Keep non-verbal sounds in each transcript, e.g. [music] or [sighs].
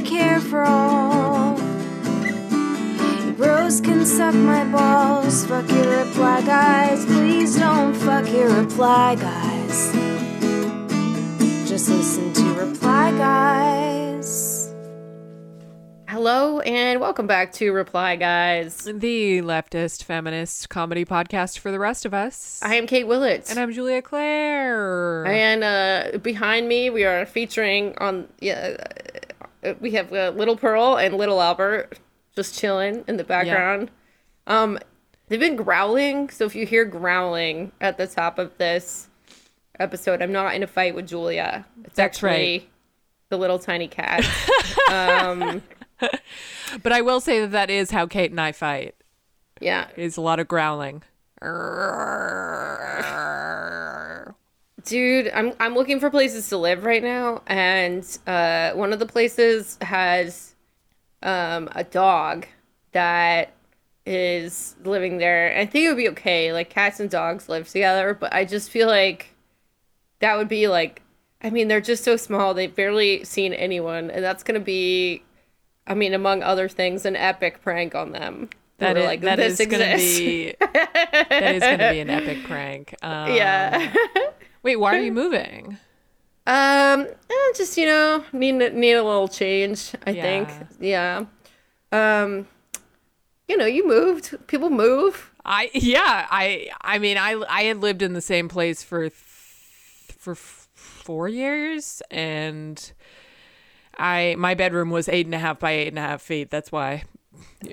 I care for all. You bros can suck my balls. Fuck your reply guys. Please don't fuck your reply guys. Just listen to reply guys. Hello and welcome back to Reply Guys. The leftist feminist comedy podcast for the rest of us. I am Kate Willett. and I'm Julia Claire. And uh, behind me, we are featuring on yeah, we have uh, Little Pearl and Little Albert just chilling in the background. Um, they've been growling, so if you hear growling at the top of this episode, I'm not in a fight with Julia. It's That's actually right. the little tiny cat. [laughs] um, but I will say that that is how Kate and I fight. yeah, Is a lot of growling. [laughs] [laughs] Dude, I'm I'm looking for places to live right now, and uh, one of the places has um, a dog that is living there. I think it would be okay. Like cats and dogs live together, but I just feel like that would be like, I mean, they're just so small. They've barely seen anyone, and that's gonna be, I mean, among other things, an epic prank on them. That like, that "This is gonna be that is gonna be an [laughs] epic prank. Um, yeah. Wait, why are you moving? Um, eh, just you know, need need a little change. I think, yeah. Um, you know, you moved. People move. I yeah, I I mean I I had lived in the same place for th- for f- four years and I my bedroom was eight and a half by eight and a half feet. That's why.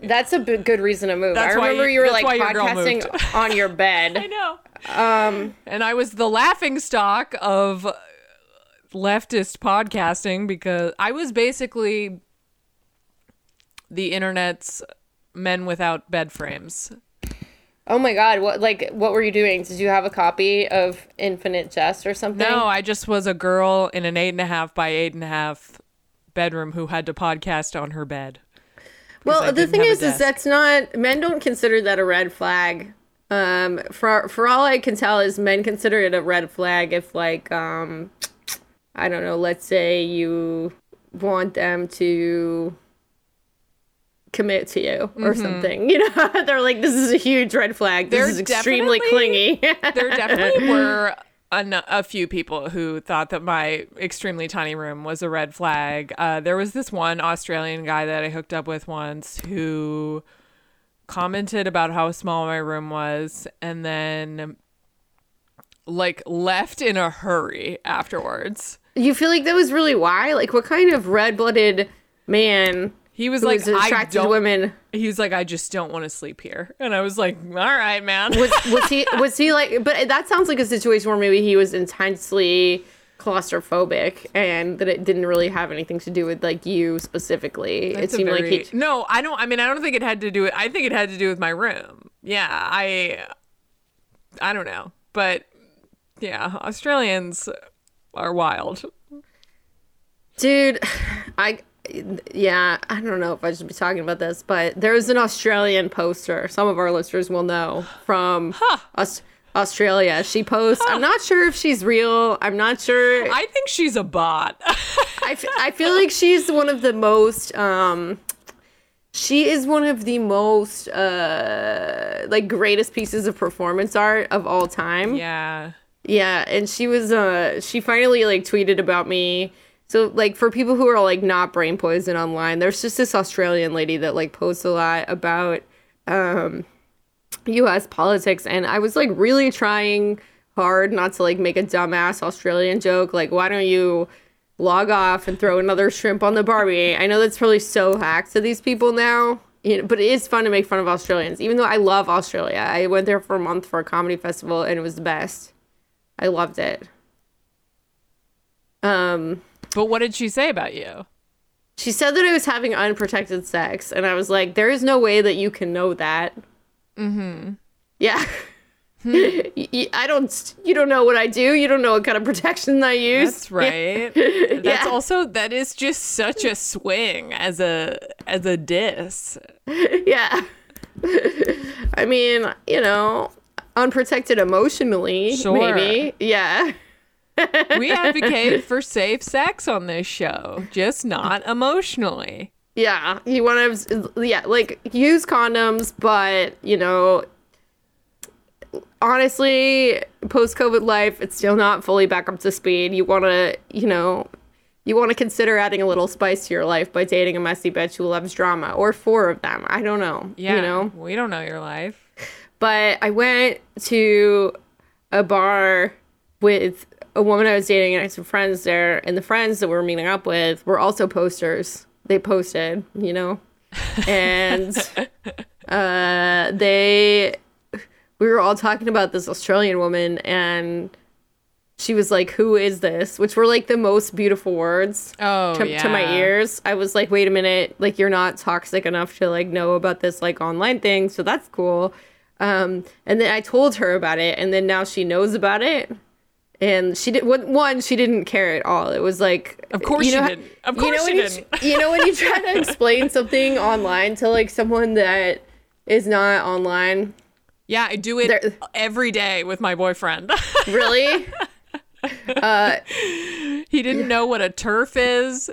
That's a b- good reason to move. That's I remember you- you, were like why your podcasting [laughs] on your bed. I know. Um, And I was the laughing stock of leftist podcasting because I was basically the internet's men without bed frames. oh my god, what like what were you doing? Did you have a copy of Infinite Jest or something? No, I just was a girl in an eight and a half by eight and a half bedroom who had to podcast on her bed. Well, the thing is, is that's not men don't consider that a red flag. Um, for for all I can tell, is men consider it a red flag if like um, I don't know. Let's say you want them to commit to you or something. You know, [laughs] they're like, this is a huge red flag. This Mm-hmm. There is extremely clingy. There definitely [laughs] were a, a few people who thought that my extremely tiny room was a red flag. Uh, there was this one Australian guy that I hooked up with once who commented about how small my room was and then like left in a hurry afterwards. you feel like that was really why? Like, what kind of red blooded man? He was like, is I don't. women. He was like, I just don't want to sleep here, and I was like, all right, man. was [laughs] was he was he like but that sounds like a situation where maybe he was intensely claustrophobic and that it didn't really have anything to do with like you specifically It's it seemed like he no i don't i mean i don't think it had to do it i think it had to do with my room yeah i i don't know but yeah australians are wild dude [sighs] i yeah i don't know if i should be talking about this but there's an australian poster some of our listeners will know from Aus- australia. She posts i'm not sure if she's real. I'm not sure i think she's a bot. I, f- I feel like she's one of the most um she is one of the most uh like greatest pieces of performance art of all time. Yeah. Yeah and she was uh she finally like tweeted about me so like for people who are like not brain poison online there's just this australian lady that like posts a lot about um us politics and i was like really trying hard not to like make a dumbass australian joke like why don't you log off and throw another shrimp on the barbie? I know that's probably so hacked to these people now you know, but it is fun to make fun of australians. Even though i love australia i went there for a month for a comedy festival and it was the best. I loved it. Um, but what did she say about you she said that I was having unprotected sex, and I was like, "There is no way that you can know that." Mm-hmm. Yeah. [laughs] I don't. You don't know what I do. You don't know what kind of protection I use. that's right [laughs] that's Yeah. also that is just such a swing as a as a diss [laughs] yeah. I mean, you know, unprotected emotionally, Sure. maybe. Yeah. [laughs] we advocate for safe sex on this show, just not emotionally. Yeah, you want to, yeah, like use condoms, but you know, honestly, post COVID life, it's still not fully back up to speed. You want to, you know, you want to consider adding a little spice to your life by dating a messy bitch who loves drama, or four of them. I don't know. Yeah, you know, we don't know your life. But I went to a bar with a woman I was dating, and I had some friends there, and the friends that we were meeting up with were also posters. They posted, you know, [laughs] and uh, they we were all talking about this Australian woman, and she was like, "Who is this?" Which were like the most beautiful words Oh, to, yeah. to my ears. I was like, "Wait a minute! Like, you're not toxic enough to like know about this like online thing, so that's cool." Um, and then I told her about it, and then now she knows about it. And she did one. One, she didn't care at all. It was like, Of course you know she didn't. Of you course know she you didn't. tr- you know when you try to [laughs] explain something online to like someone that is not online. Yeah, I do it every day with my boyfriend. [laughs] Really? Uh, he didn't know what a TERF is.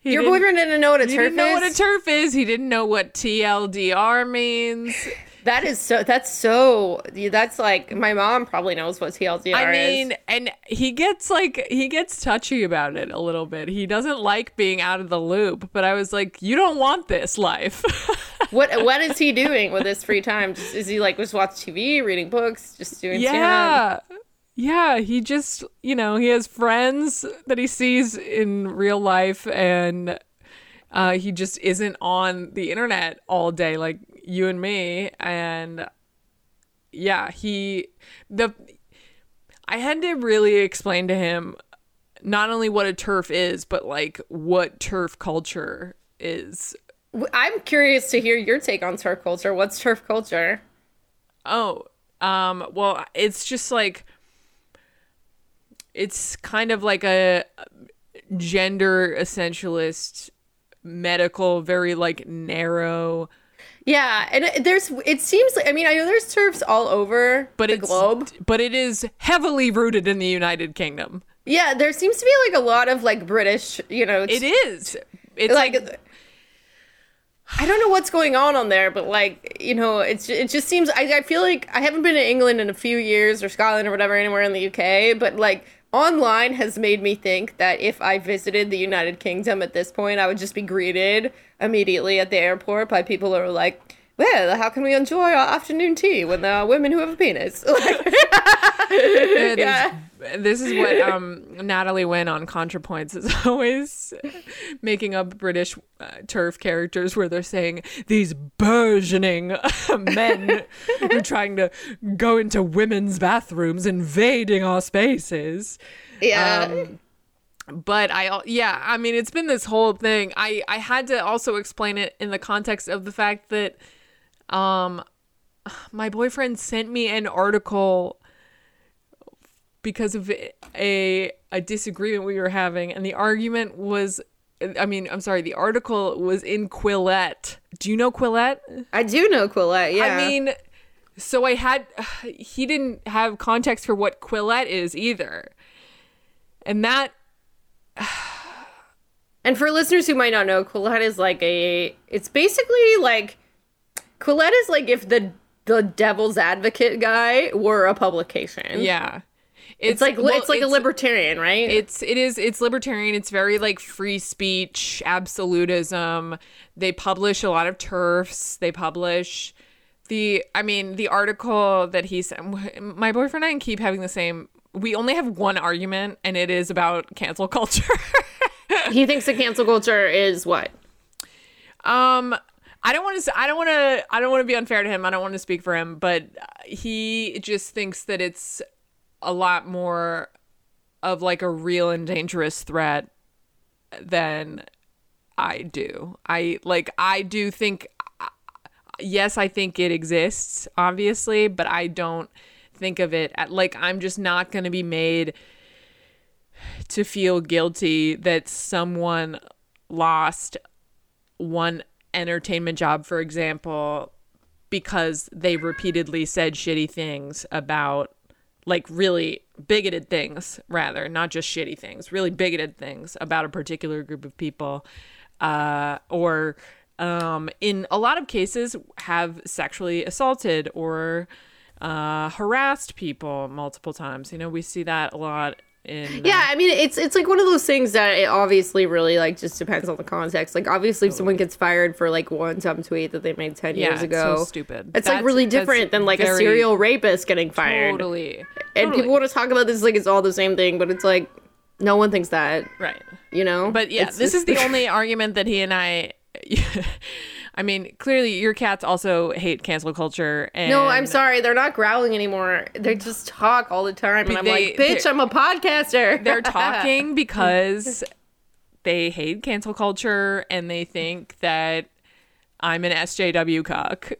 He Your didn't- boyfriend didn't know what a TERF is. He didn't know what a TERF is. He didn't know what TLDR means. That is so. That's so. That's like my mom probably knows what TLDR I is. mean, and he gets like he gets touchy about it a little bit. He doesn't like being out of the loop, but I was like, you don't want this life. [laughs] what what is he doing with his free time? Just, is he like just watch TV, reading books, just doing yeah. Yeah, he just, you know, he has friends that he sees in real life and uh, he just isn't on the internet all day like you and me and yeah, he the I had to really explain to him not only what a TERF is, but like what TERF culture is. I'm curious to hear your take on TERF culture. What's TERF culture? Oh, um, well, it's just like it's kind of like a gender essentialist medical very like narrow Yeah, and there's. It seems like I mean I know there's TERFs all over but the globe. but it is heavily rooted in the United Kingdom. Yeah, there seems to be like a lot of like British. You know, It is. It's like, like, I don't know what's going on on there, but like you know, it's it just seems. I, I feel like I haven't been to England in a few years or Scotland or whatever anywhere in the UK, but like online has made me think that if I visited the United Kingdom at this point, I would just be greeted immediately at the airport by people who are like. Well, how can we enjoy our afternoon tea when there are women who have a penis? [laughs] Like, [laughs] Yeah, Yeah. This is what um, Natalie Wynn on ContraPoints is [laughs] always making up British uh, TERF characters where they're saying these burgeoning men who are trying to go into women's bathrooms, invading our spaces. yeah. Um, but I yeah, I mean it's been this whole thing. I I had to also explain it in the context of the fact that um my boyfriend sent me an article because of a a disagreement we were having and the argument was I mean, I'm sorry, the article was in Quillette. Do you know Quillette? I do know Quillette. Yeah. I mean, so I had he didn't have context for what Quillette is either. And that And for listeners who might not know, Quillette is like a. It's basically like. Quillette is like if the the Devil's Advocate guy were a publication. yeah. It's like well, it's like a libertarian, right? It's it is it's libertarian. It's very like free speech, absolutism. They publish a lot of TERFs. They publish the I mean the article that he sent. My boyfriend and I keep having the same. We only have one argument, and it is about cancel culture. [laughs] he thinks the cancel culture is what? Um, I don't want to. I don't want to. I don't want to be unfair to him. I don't want to speak for him, but uh, he just thinks that it's a lot more of like a real and dangerous threat than I do. I like. I do think. Uh, yes, I think it exists, obviously, but I don't think of it at like I'm just not going to be made to feel guilty that someone lost one entertainment job, for example, because they repeatedly said shitty things about like really bigoted things rather not just shitty things really bigoted things about a particular group of people uh, or um, in a lot of cases have sexually assaulted or uh, harassed people multiple times. You know we see that a lot in Yeah, I mean it's it's like one of those things that it obviously really like just depends on the context. Like obviously if someone gets fired for like one dumb tweet that they made ten Yeah, years it's ago. so stupid. It's That's- like really different than like a serial rapist getting fired. totally And totally. people want to talk about this like it's all the same thing, but it's like no one thinks that, right you know? But yeah, It's- this is the only argument that he and I. [laughs] [laughs] I mean, clearly your cats also hate cancel culture. And No, I'm sorry. They're not growling anymore. They just talk all the time. And I'm They- like, bitch, I'm a podcaster. [laughs] They're talking [laughs] because they hate cancel culture and they think that I'm an SJW cock.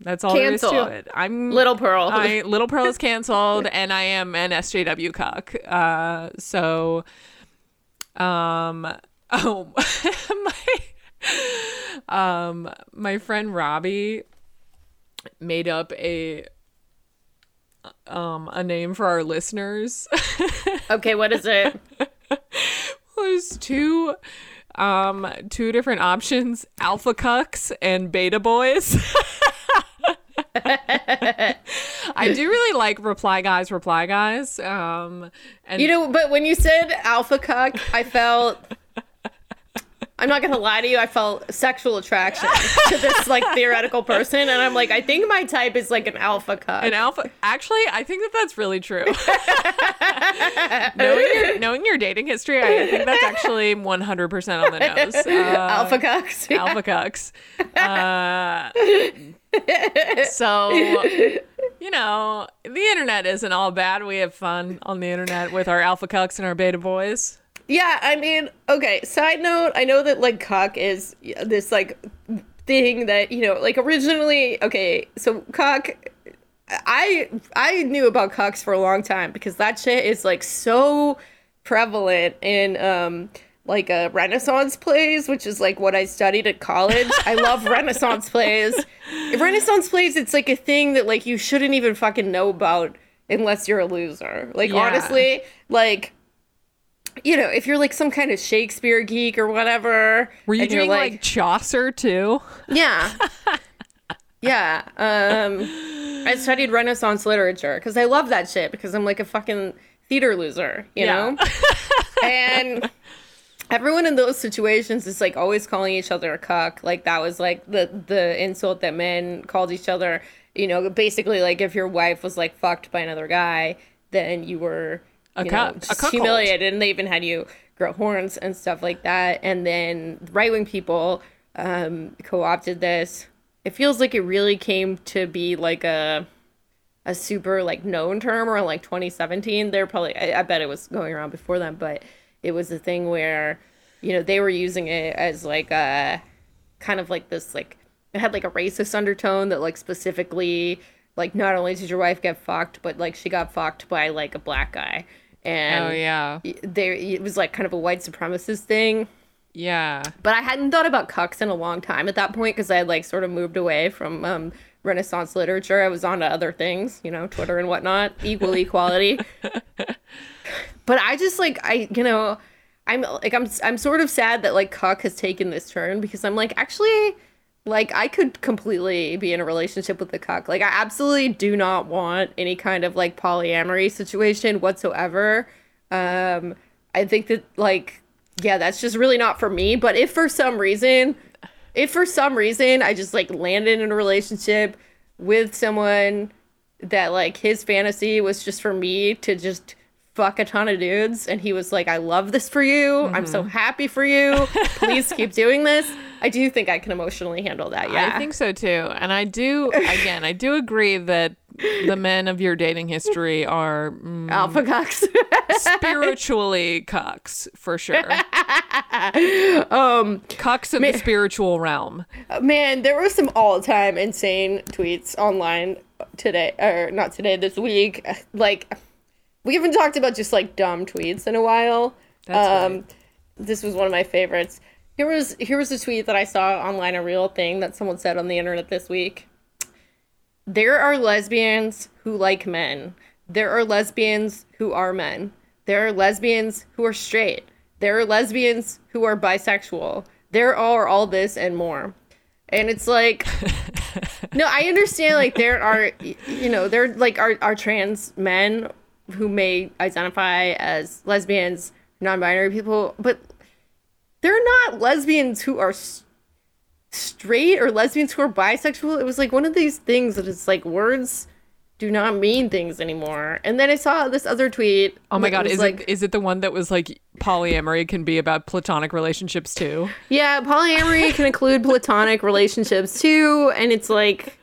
That's all there is to it. I'm Little Pearl. I Little Pearl is [laughs] canceled, and I am an SJW cock. Uh, so, um, oh my, um, my friend Robbie made up a um a name for our listeners. [laughs] okay, what is it? There's two um two different options alpha cucks and beta boys [laughs] i do really like reply guys reply guys um and You know, but when you said alpha cuck, I felt. I'm not gonna lie to you. I felt sexual attraction to this like theoretical person, and I'm like, I think my type is like an alpha cuck. an alpha actually i think that that's really true [laughs] knowing, your, knowing your dating history i think that's actually 100% on the nose [laughs] uh, alpha cucks. alpha cucks. [laughs] Uh, so, you know, the internet isn't all bad. We have fun on the internet with our alpha cucks and our beta boys. Yeah, I mean, okay. Side note: I know that like cock is this like thing that you know, like originally. Okay, so cock I I knew about cocks for a long time because that shit is like so prevalent in um like a Renaissance plays, which is like what I studied at college. I love [laughs] Renaissance plays. If Renaissance plays, it's like a thing that like you shouldn't even fucking know about unless you're a loser. Like Yeah. honestly, like you know, if you're like some kind of Shakespeare geek or whatever, Were you doing like, Chaucer too? yeah. [laughs] yeah. Um I studied Renaissance literature because I love that shit because I'm like a fucking theater loser, you Yeah. know? and everyone in those situations is like always calling each other a cuck. Like that was like the the insult that men called each other. You know, basically like if your wife was like fucked by another guy, then you were A you know, a humiliated, and they even had you grow horns and stuff like that. And then right wing people um, co-opted this. It feels like it really came to be like a a super like known term around like 2017. They're probably I, I bet it was going around before then, but it was a thing where you know they were using it as like a kind of like this like it had like a racist undertone that like specifically like not only did your wife get fucked, but like she got fucked by like a black guy. And Oh, yeah. there it was like kind of a white supremacist thing. Yeah. But I hadn't thought about cucks in a long time at that point because I had like sort of moved away from um, Renaissance literature. I was on to other things, you know, Twitter and whatnot, equal [laughs] equality. [laughs] but I just like I, you know, I'm like I'm I'm sort of sad that like cuck has taken this turn because I'm like actually like I could completely be in a relationship with the cuck. Like I absolutely do not want any kind of like polyamory situation whatsoever. Um I think that like yeah, that's just really not for me, but if for some reason if for some reason I just like landed in a relationship with someone that like his fantasy was just for me to just fuck a ton of dudes and he was like I love this for you. I'm so happy for you. Please keep doing this. [laughs] I do think I can emotionally handle that. Yeah. I think so too. And I do, [laughs] again, I do agree that the men of your dating history are mm, alpha cocks. spiritually cocks for sure. [laughs] um, cucks of the spiritual realm. Man, there were some all-time insane tweets online today or not today this week. Like we haven't talked about just like dumb tweets in a while. That's um this was one of my favorites. Here was here was a tweet that I saw online a real thing that someone said on the internet this week. There are lesbians who like men. there are lesbians who are men. There are lesbians who are straight. There are lesbians who are bisexual. There are all this and more. And it's like [laughs] No, I understand like there are you know, there like are are trans men who may identify as lesbians, non-binary people, but they're not lesbians who are s- straight or lesbians who are bisexual. It was like one of these things that it's like words do not mean things anymore. And then I saw this other tweet. Oh my god, is like, it is it the one that was like polyamory can be about platonic relationships too? Yeah, polyamory can include platonic relationships too, and it's like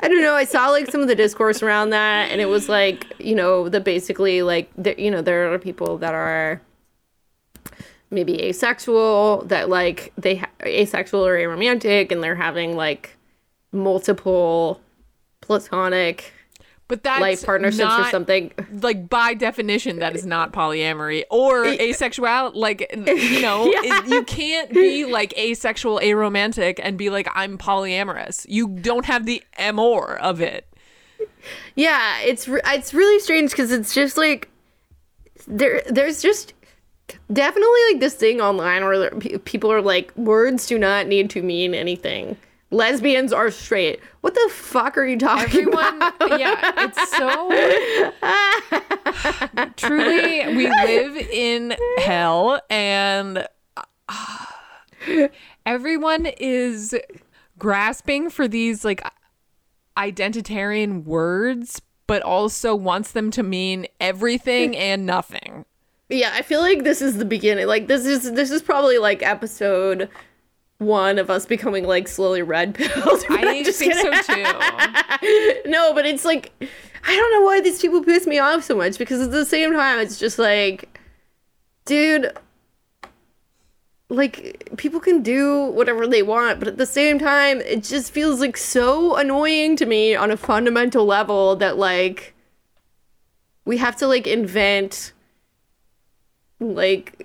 I don't know. I saw like some of the discourse around that, and it was like you know the basically like there, you know there are people that are maybe asexual that like they ha- asexual or aromantic, and they're having like multiple platonic But that's life partnerships or something. Like by definition, that is not polyamory or asexual. Like you know, [laughs] it- you can't be like asexual, aromantic, and be like I'm polyamorous. You don't have the amor of it. Yeah, it's it's really strange because it's just like there there's just definitely like this thing online where people are like words do not need to mean anything. Lesbians are straight. What the fuck are you talking Everyone, about? yeah, it's so [laughs] truly we live in hell, and uh, everyone is grasping for these like identitarian words, but also wants them to mean everything and nothing. Yeah, I feel like this is the beginning. Like this is this is probably like episode one of us becoming like slowly red pilled. [laughs] I think so too. [laughs] no, but it's like I don't know why these people piss me off so much because at the same time it's just like dude like people can do whatever they want, but at the same time it just feels like so annoying to me on a fundamental level that like we have to like invent like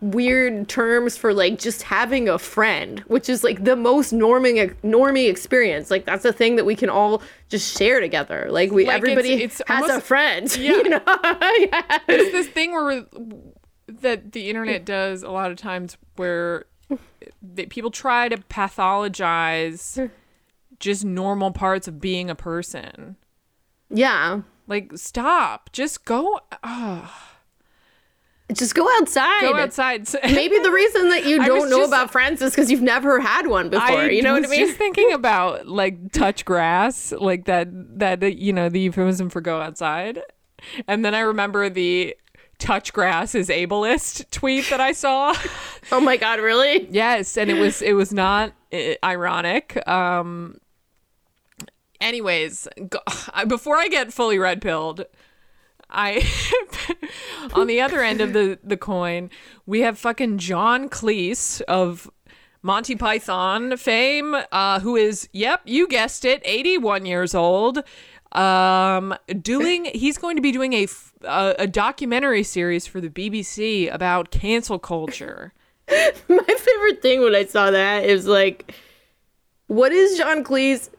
weird terms for like just having a friend, which is like the most norming normie experience. Like that's a thing that we can all just share together. Like we Like, everybody it's has a friend. [laughs] Yeah. You know? [laughs] yeah. It's this thing where that the internet does a lot of times where that people try to pathologize just normal parts of being a person. Yeah. Like, stop. Just go. Oh, Just go outside. go outside. [laughs] Maybe the reason that you don't know just- about friends is because you've never had one before. I you know what I mean? just thinking about like touch grass, like that that you know the euphemism for go outside, and then I remember the touch grass is ableist tweet that I saw. [laughs] oh my god, really? yes, and it was it was not uh, ironic. Um. Anyways, go, [sighs] before I get fully red pilled. I [laughs] on the other end of the the coin, we have fucking John Cleese of Monty Python fame, uh, who is yep, you guessed it, 81 years old. Um, doing [laughs] he's going to be doing a a documentary series for the BBC about cancel culture. [laughs] My favorite thing when I saw that is like, what is John Cleese?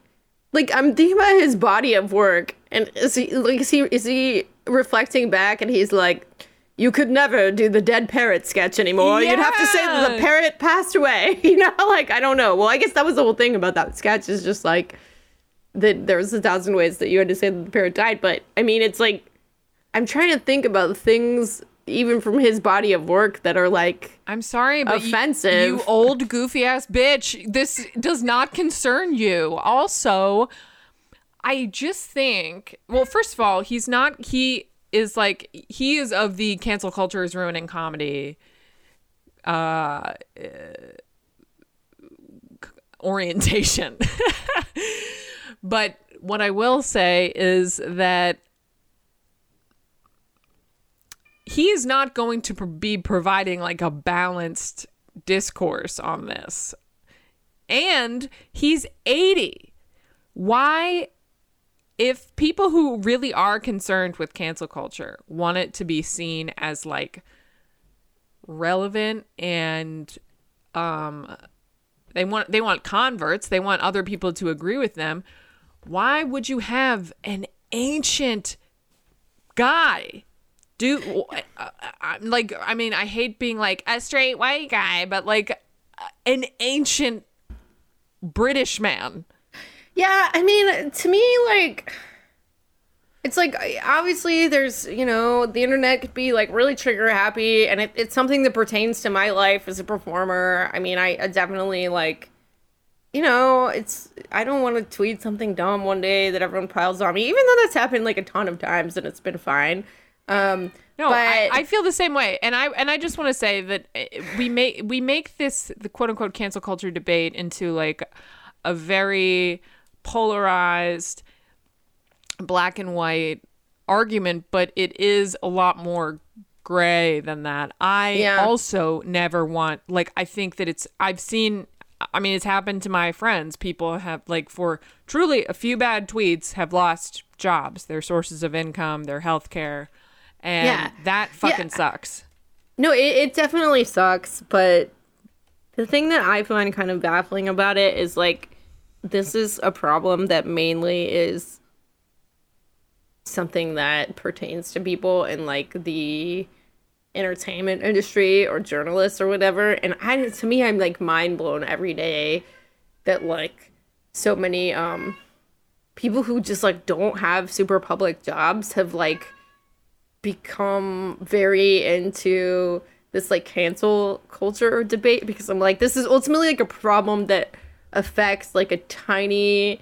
Like, I'm thinking about his body of work, and is he like is he is he reflecting back, and he's like, you could never do the dead parrot sketch anymore. You'd have to say that the parrot passed away. [laughs] You know, like I don't know. Well, I guess that was the whole thing about that sketch is just like that there was a thousand ways that you had to say that the parrot died. But I mean, it's like I'm trying to think about things even from his body of work that are like I'm sorry, but you- Offensive. You, old goofy ass bitch. This does not concern you. Also, I just think, well, first of all, he's not. He is like he is of the cancel culture is ruining comedy. Uh, orientation. [laughs] but what I will say is that he is not going to be providing like a balanced discourse on this. And he's 80. Why if people who really are concerned with cancel culture want it to be seen as like relevant and um they want they want converts, they want other people to agree with them, why would you have an ancient guy do uh, I'm like I mean I hate being like a straight white guy, but like an ancient British man. Yeah, I mean, to me, like, it's like obviously there's you know the internet could be like really trigger happy, and it, it's something that pertains to my life as a performer. I mean, I, I definitely like, you know, it's I don't want to tweet something dumb one day that everyone piles on me, even though that's happened like a ton of times and it's been fine. Um, No, but I, I feel the same way, and I and I just want to say that uh, we make we make this the quote unquote cancel culture debate into like a very polarized black and white argument, but it is a lot more gray than that. I Yeah. also never want like I think that it's I've seen I mean it's happened to my friends. People have like for truly a few bad tweets have lost jobs, their sources of income, their health care. And Yeah. that fucking Yeah. sucks. No, it, it definitely sucks, but the thing that I find kind of baffling about it is like this is a problem that mainly is something that pertains to people in like the entertainment industry or journalists or whatever. And I to me I'm like mind blown every day that like so many um people who just like don't have super public jobs have like become very into this like cancel culture debate because I'm like, this is ultimately like a problem that affects like a tiny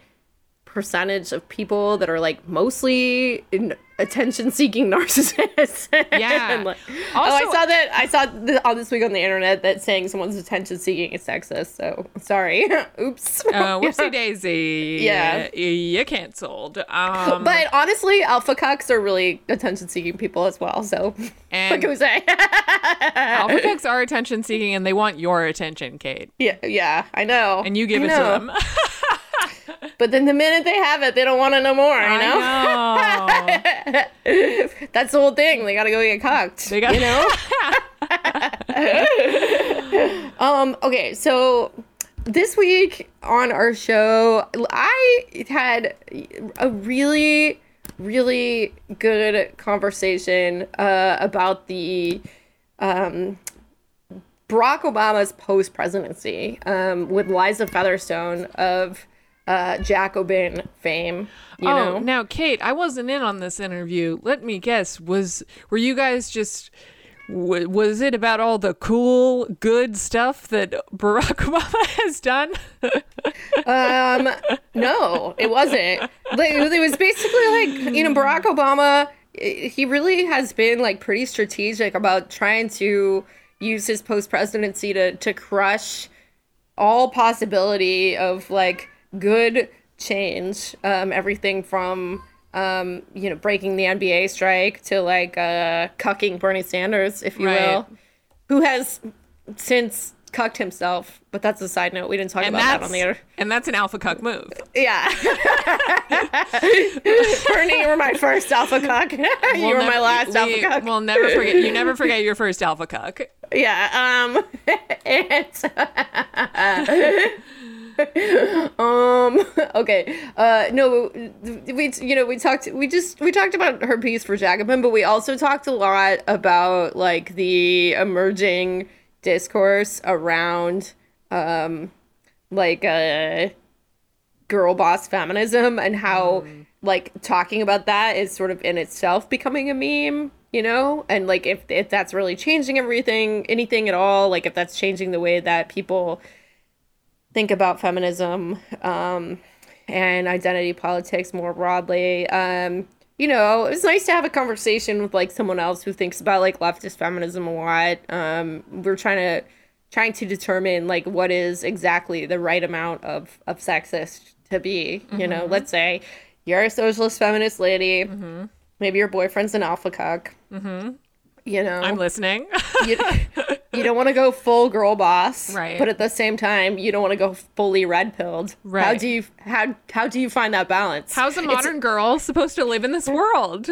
percentage of people that are like mostly in attention seeking [laughs] narcissists. Yeah. Like- oh, I saw that. I saw th- on this week on the internet that saying someone's attention seeking is sexist. So sorry. [laughs] Oops. Uh, [laughs] whoopsie daisy. Yeah. You, you canceled. Um, But honestly, alpha cucks are really attention seeking people as well. So what can we say? alpha cucks are attention seeking and they want your attention, Kate. Yeah, yeah, I know. And you give I it know. to them. But then the minute they have it, they don't want to know more. You know, I know. [laughs] that's the whole thing. They gotta go get cocked. They got- you know. [laughs] um. Okay. So this week on our show, I had a really, really good conversation uh, about the um, Barack Obama's post presidency um, with Liza Featherstone of uh, Jacobin fame. You oh, know, now Kate, I wasn't in on this interview. Let me guess. Was were you guys just w- was it about all the cool, good stuff that Barack [laughs] Obama has done? Um, no, it wasn't. It was basically like you know Barack Obama. eh, He really has been like pretty strategic about trying to use his post presidency to to crush all possibility of like good change. Um, everything from um, you know breaking the NBA strike to like uh, cucking Bernie Sanders, if you Right. will, who has since cucked himself. But that's a side note. We didn't talk and about that on the air. and that's an alpha cuck move. Yeah. [laughs] Bernie, you were my first alpha cuck. [laughs] you We'll were never- my last we, alpha cuck. We'll never forget. You never forget your first alpha cuck. [laughs] yeah. Um. and, [laughs] um. [laughs] Okay. Uh. No. We. You know. We talked. We just. We talked about her piece for Jacobin, but we also talked a lot about like the emerging discourse around, um, like uh girl boss feminism and how like talking about that is sort of in itself becoming a meme you know and like if if that's really changing everything anything at all like if that's changing the way that people think about feminism um and identity politics more broadly. Um you know it's nice to have a conversation with like someone else who thinks about like leftist feminism a lot. Um we're trying to trying to determine like what is exactly the right amount of of sexist to be you know? Let's say you're a socialist feminist lady. Maybe your boyfriend's an alpha cuck. You know? I'm listening. you, [laughs] you don't want to go full girl boss Right. but at the same time you don't want to go fully red pilled Right? how do you how how do you find that balance How's a It's- modern girl supposed to live in this world?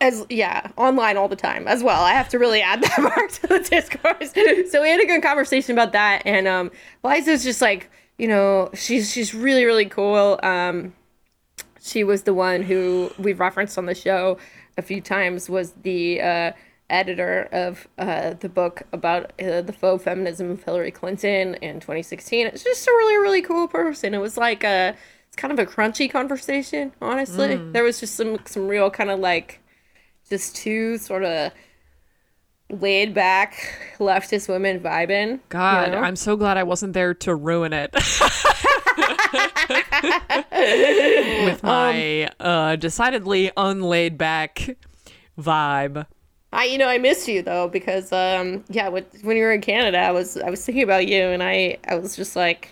as yeah online all the time as well i have to really add that [laughs] part to the discourse so we had a good conversation about that and um liza's just like you know she's she's really really cool um she was the one who we've referenced on the show a few times was the uh, editor of uh, the book about uh, the faux feminism of Hillary Clinton in 2016. It's just a really really cool person. It was like a it's kind of a crunchy conversation, honestly. There was just some some real kind of like just two sort of laid back leftist women vibing. God, you know? I'm so glad I wasn't there to ruin it. [laughs] With my uh, decidedly unlaid back vibe. I you know I missed you though because um yeah when you were in Canada I was I was thinking about you and I I was just like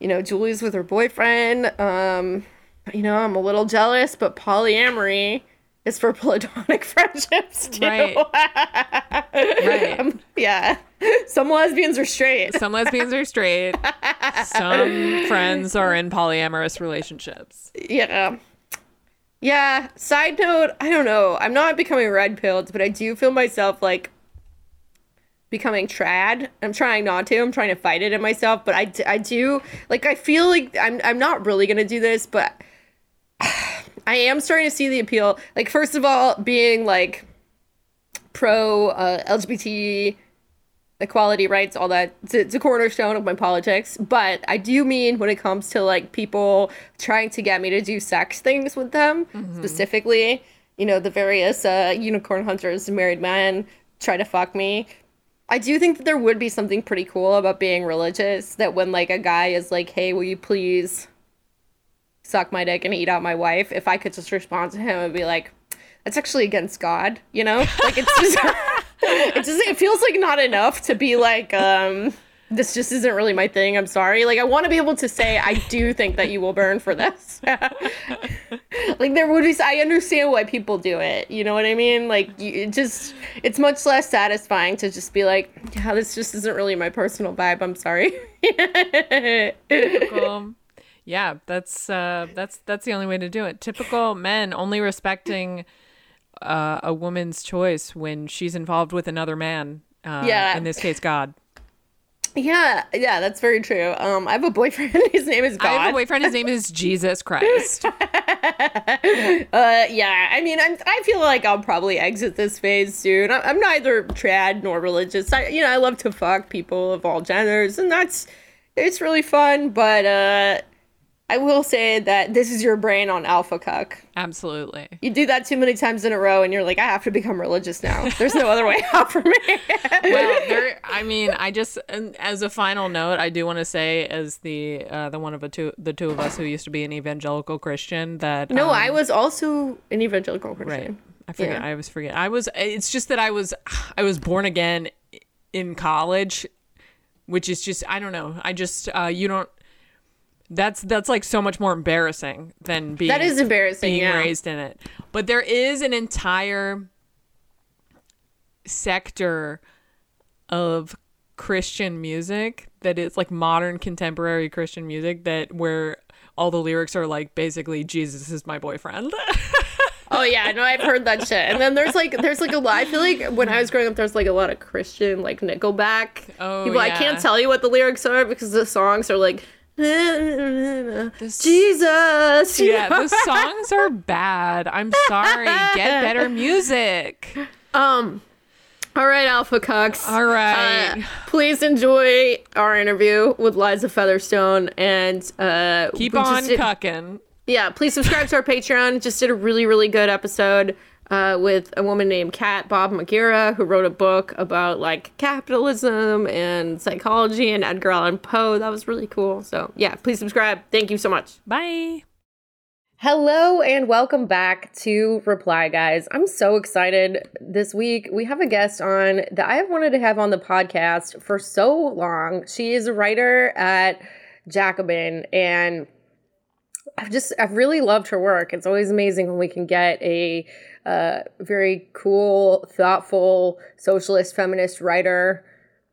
you know Julie's with her boyfriend um you know I'm a little jealous but polyamory is for [laughs] platonic friendships too Right. [laughs] Right. Um, yeah some lesbians are straight Some lesbians are straight. [laughs] Some friends are in polyamorous relationships. yeah yeah side note I don't know I'm not becoming red pilled but I do feel myself like becoming trad. I'm trying not to. I'm trying to fight it in myself, but I, I do like I feel like I'm I'm not really going to do this, but [sighs] I am starting to see the appeal. Like first of all, being like pro uh, LGBT equality rights, all that. It's, it's a cornerstone of my politics. But I do mean when it comes to like people trying to get me to do sex things with them, specifically, you know, the various uh, unicorn hunters, married men try to fuck me. I do think that there would be something pretty cool about being religious. That when like a guy is like, "Hey, will you please suck my dick and eat out my wife?" If I could just respond to him and be like, "That's actually against God," you know? Like it's [laughs] just, it just it feels like not enough to be like, um, this just isn't really my thing. I'm sorry. Like I want to be able to say I do think that you will burn for this. [laughs] like there would be I understand why people do it. You know what I mean? Like you, it just it's much less satisfying to just be like, yeah, this just isn't really my personal vibe. I'm sorry. Typical. [laughs] yeah, that's uh, that's that's the only way to do it. Typical men only respecting uh, a woman's choice when she's involved with another man. Uh, Yeah. In this case, God. yeah, yeah, that's very true. Um, I have a boyfriend. [laughs] His name is God. I have a boyfriend. His name is [laughs] Jesus Christ. [laughs] Uh, yeah, I mean, I'm, I feel like I'll probably exit this phase soon. I, I'm neither trad nor religious. I, you know, I love to fuck people of all genders, and that's it's really fun. But uh, I will say that this is your brain on alpha cuck. Absolutely. You do that too many times in a row, and you're like, I have to become religious now. There's no other way [laughs] out for me. well, there. I mean, I just as a final note, I do want to say, as the uh, the one of the two the two of us who used to be an evangelical Christian, that no, um, I was also an evangelical Christian. right. I forget. Yeah. I always forget. I was. It's just that I was. [sighs] I was born again in college, which is just. I don't know. I just. Uh, you don't. That's that's like so much more embarrassing than being That is embarrassing. being yeah. raised in it. But there is an entire sector of Christian music that is like modern contemporary Christian music that where all the lyrics are like basically Jesus is my boyfriend. [laughs] Oh yeah, no, I've heard that shit. And then there's like there's like a lot. I feel like when I was growing up, there's like a lot of Christian like Nickelback. Oh, people. I can't tell you what the lyrics are because the songs are like Jesus. yeah, the songs are bad. I'm sorry. Get better [laughs] music. Um. All right, Alpha Cucks. All right. Uh, please enjoy our interview with Liza Featherstone and uh, Keep on did- cucking. Yeah, please subscribe to our Patreon. Just did a really, really good episode uh, with a woman named Kat Bob Magira, who wrote a book about like capitalism and psychology and Edgar Allan Poe. That was really cool. So yeah, please subscribe. Thank you so much. Bye. Hello and welcome back to Reply Guys. I'm so excited this week. We have a guest on that I have wanted to have on the podcast for so long. She is a writer at Jacobin and I've just I've really loved her work. It's always amazing when we can get a uh, very cool, thoughtful, socialist, feminist writer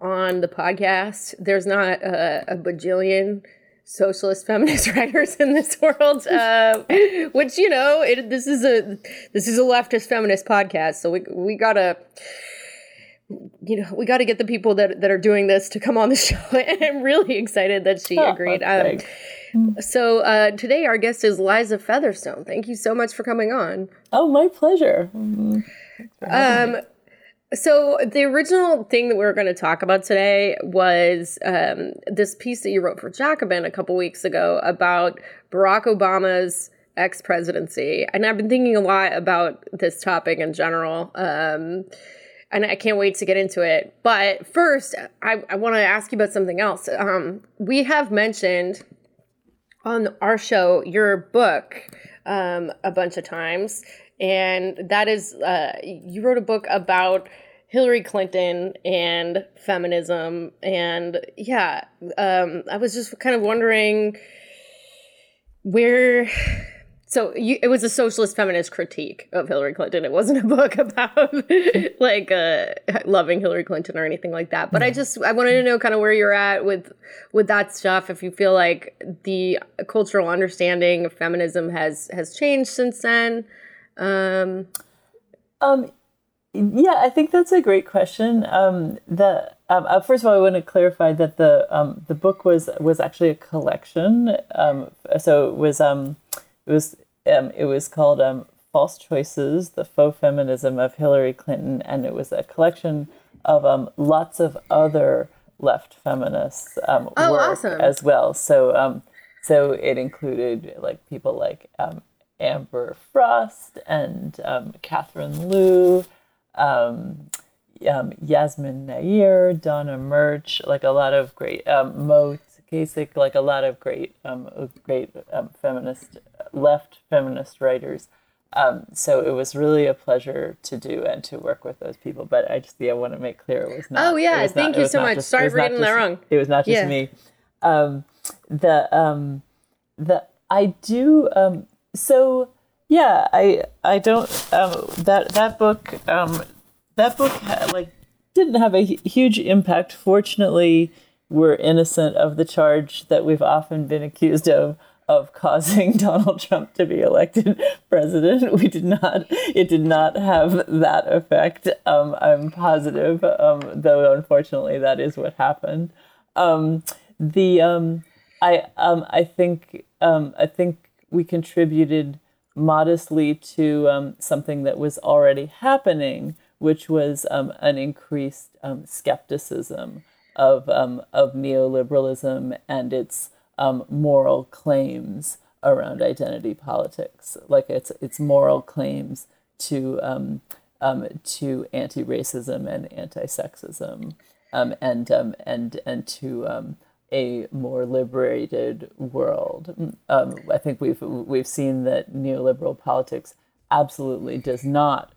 on the podcast. There's not a, a bajillion socialist feminist [laughs] writers in this world, uh, which you know, it, this is a this is a leftist feminist podcast, so we we gotta you know, we got to get the people that, that are doing this to come on the [laughs] show. And I'm really excited that she Oh, agreed. thanks. Um, so uh, today our guest is Liza Featherstone. Thank you so much for coming on. Oh, my pleasure. Um, so the original thing that we were going to talk about today was um, this piece that you wrote for Jacobin a couple weeks ago about Barack Obama's ex-presidency, and I've been thinking a lot about this topic in general. Um, and I can't wait to get into it. But first, I, I want to ask you about something else. Um, we have mentioned on our show your book um, a bunch of times, and that is uh, you wrote a book about Hillary Clinton and feminism, and yeah, um, I was just kind of wondering where. So you, it was a socialist feminist critique of Hillary Clinton. It wasn't a book [laughs] about like uh, loving Hillary Clinton or anything like that. But I just I wanted to know kind of where you're at with with that stuff. If you feel like the cultural understanding of feminism has has changed since then. Um, Um, yeah, I think that's a great question. Um, the um, uh, first of all, I want to clarify that the um, the book was was actually a collection. Um, so it was um, it was um, it was called um, "False Choices: The Faux Feminism of Hillary Clinton," and it was a collection of um, lots of other left feminists um, Oh, work awesome. as well. So um, so it included like people like um, Amber Frost and um, Catherine Liu, um, um, Yasmin Nair, Donna Murch, like a lot of great um, Moe Tkacik, like a lot of great, um, great um, feminist, left feminist writers. Um, so it was really a pleasure to do and to work with those people. But I just yeah want to make clear it was not. Oh, yeah, it thank you so much. just- Sorry for not getting that wrong. It was not just Yeah. me. Um, the um, the I do um, so yeah I I don't um, that that book um, that book ha- like didn't have a huge impact. Fortunately, we're innocent of the charge that we've often been accused of of causing [laughs] Donald Trump to be elected [laughs] president. We did not. It did not have that effect. Um, I'm positive, um, though unfortunately that is what happened. Um, the um, I um, I think um, I think we contributed modestly to something that was already happening, which was an increased skepticism of of neoliberalism and its um, moral claims around identity politics, like its its moral claims to um, um, to anti-racism and anti-sexism, um, and um, and and to um, a more liberated world. Um, I think we've we've seen that neoliberal politics absolutely does not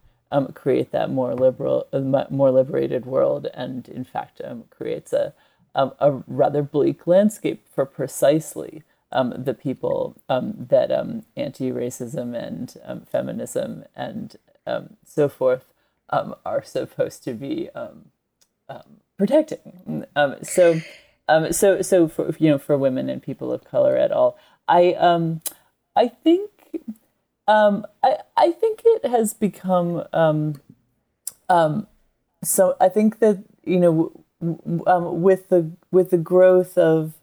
create that more liberal, uh, more liberated world, and in fact creates a um, a rather bleak landscape for precisely um, the people um, that um, anti-racism and um, feminism and so forth are supposed to be protecting. So, so, so for you know, for women and people of color at all, I, I think, um, I, I think it has become, um, um, so I think that you know, um, with the with the growth of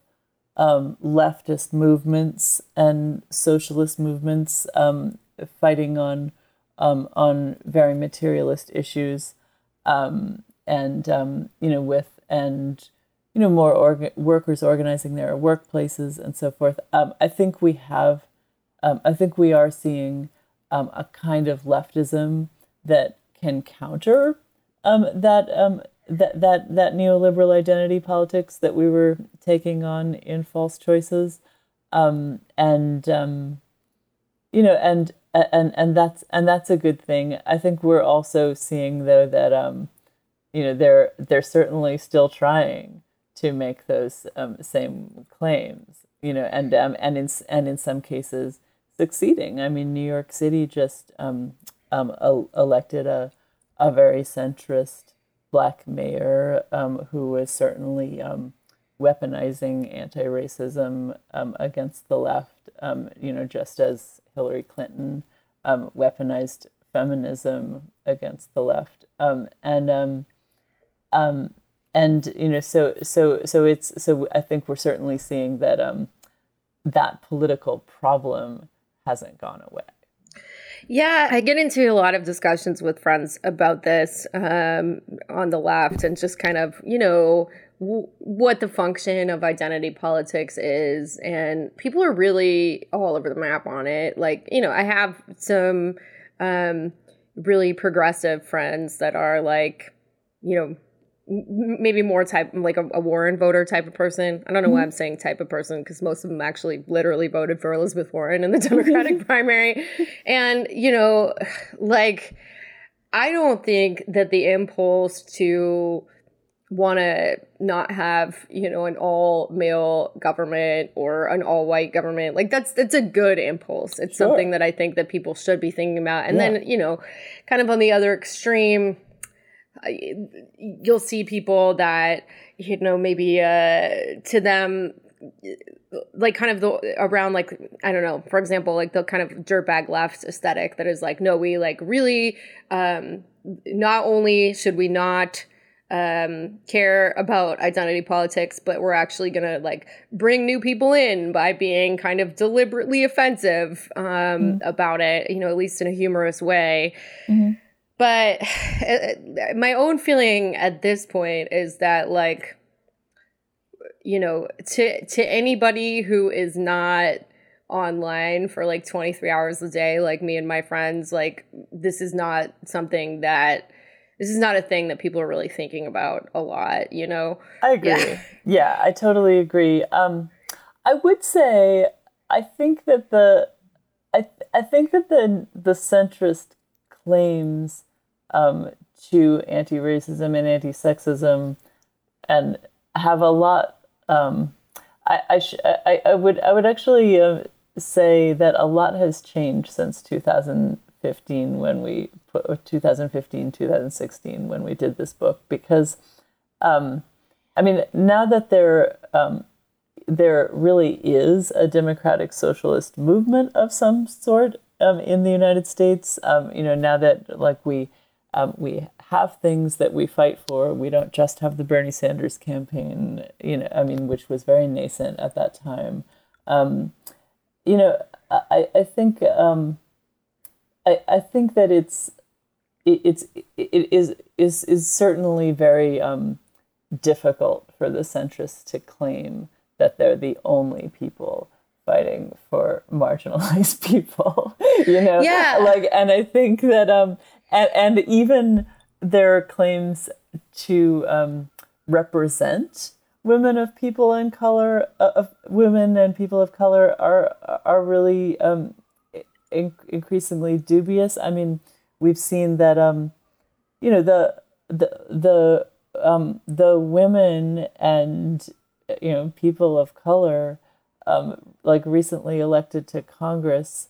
um, leftist movements and socialist movements um, fighting on um, on very materialist issues, um, and um, you know with and you know more orga- workers organizing their workplaces and so forth. I think we have, I think we are seeing a kind of leftism that can counter that that that that neoliberal identity politics that we were taking on in false choices, um, and um, you know, and and and that's and that's a good thing. I think we're also seeing though that um, you know they're they're certainly still trying to make those um, same claims. You know, and um, and in and in some cases succeeding. I mean, New York City just um, um, el- elected a a very centrist black mayor um, who was certainly um, weaponizing anti-racism um, against the left. Um, you know, just as Hillary Clinton um, weaponized feminism against the left, um, and and you know, so so so it's so I think we're certainly seeing that that political problem hasn't gone away. Yeah, I get into a lot of discussions with friends about this um, on the left and just kind of, you know, w- what the function of identity politics is. And people are really all over the map on it. Like, you know, I have some um, really progressive friends that are like, you know, maybe more type like a, a, Warren voter type of person. I don't know why mm-hmm. I'm saying type of person because most of them actually literally voted for Elizabeth Warren in the mm-hmm. Democratic [laughs] primary. And, you know, like I don't think that the impulse to want to not have, you know, an all male government or an all white government, like that's that's a good impulse. It's sure. something that I think that people should be thinking about. And yeah. then, you know, kind of on the other extreme you'll see people that you know maybe uh, to them like kind of the around like I don't know, for example, like the kind of dirtbag left aesthetic that is like, no, we like really um not only should we not um care about identity politics, but we're actually gonna like bring new people in by being kind of deliberately offensive um mm-hmm. about it, you know, at least in a humorous way. Mm-hmm but [sighs] my own feeling at this point is that like you know to to anybody who is not online for like 23 hours a day like me and my friends like this is not something that this is not a thing that people are really thinking about a lot you know? I agree. Yeah, [laughs] yeah i totally agree. Um i would say i think that the i i think that the the centrist claims um, to anti-racism and anti-sexism, and have a lot. Um, I I, sh- I, I would I would actually uh, say that a lot has changed since 2015 when we put 2015 2016 when we did this book because um, I mean now that there um, there really is a democratic socialist movement of some sort um, in the United States. Um, you know, now that like we um, we have things that we fight for. We don't just have the Bernie Sanders campaign, you know, I mean, which was very nascent at that time. Um, you know, I, I think um, I, I think that it's it, it's it is is is certainly very um, difficult for the centrists to claim that they're the only people fighting for marginalized [laughs] people you know yeah like and i think that um and, and even their claims to um, represent women of people in color, uh, of women and people of color are are really um, in- increasingly dubious. I mean, we've seen that um, you know the the the um, the women and you know people of color um, like recently elected to Congress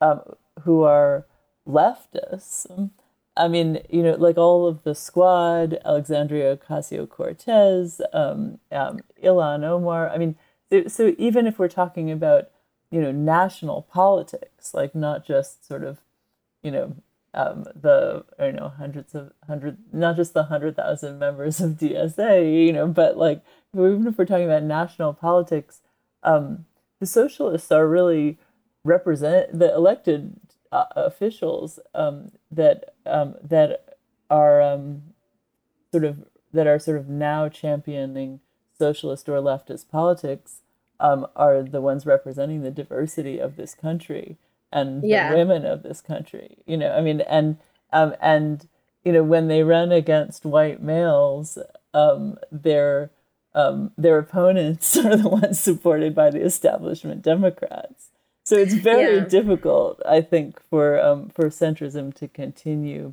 um, who are leftists. I mean, you know, like all of the squad, Alexandria Ocasio Cortez, um, um, Ilhan Omar. I mean, so even if we're talking about, you know, national politics, like not just sort of, you know, um, the you know hundreds of hundred, not just the hundred thousand members of DSA, you know, but like even if we're talking about national politics, um, the socialists are really represent the elected uh, officials um, that um, that are um, sort of that are sort of now championing socialist or leftist politics um, are the ones representing the diversity of this country and yeah. the women of this country. You know, I mean, and um, and you know when they run against white males, um, their um, their opponents [laughs] are the ones supported by the establishment Democrats. So it's very yeah. difficult, I think, for um, for centrism to continue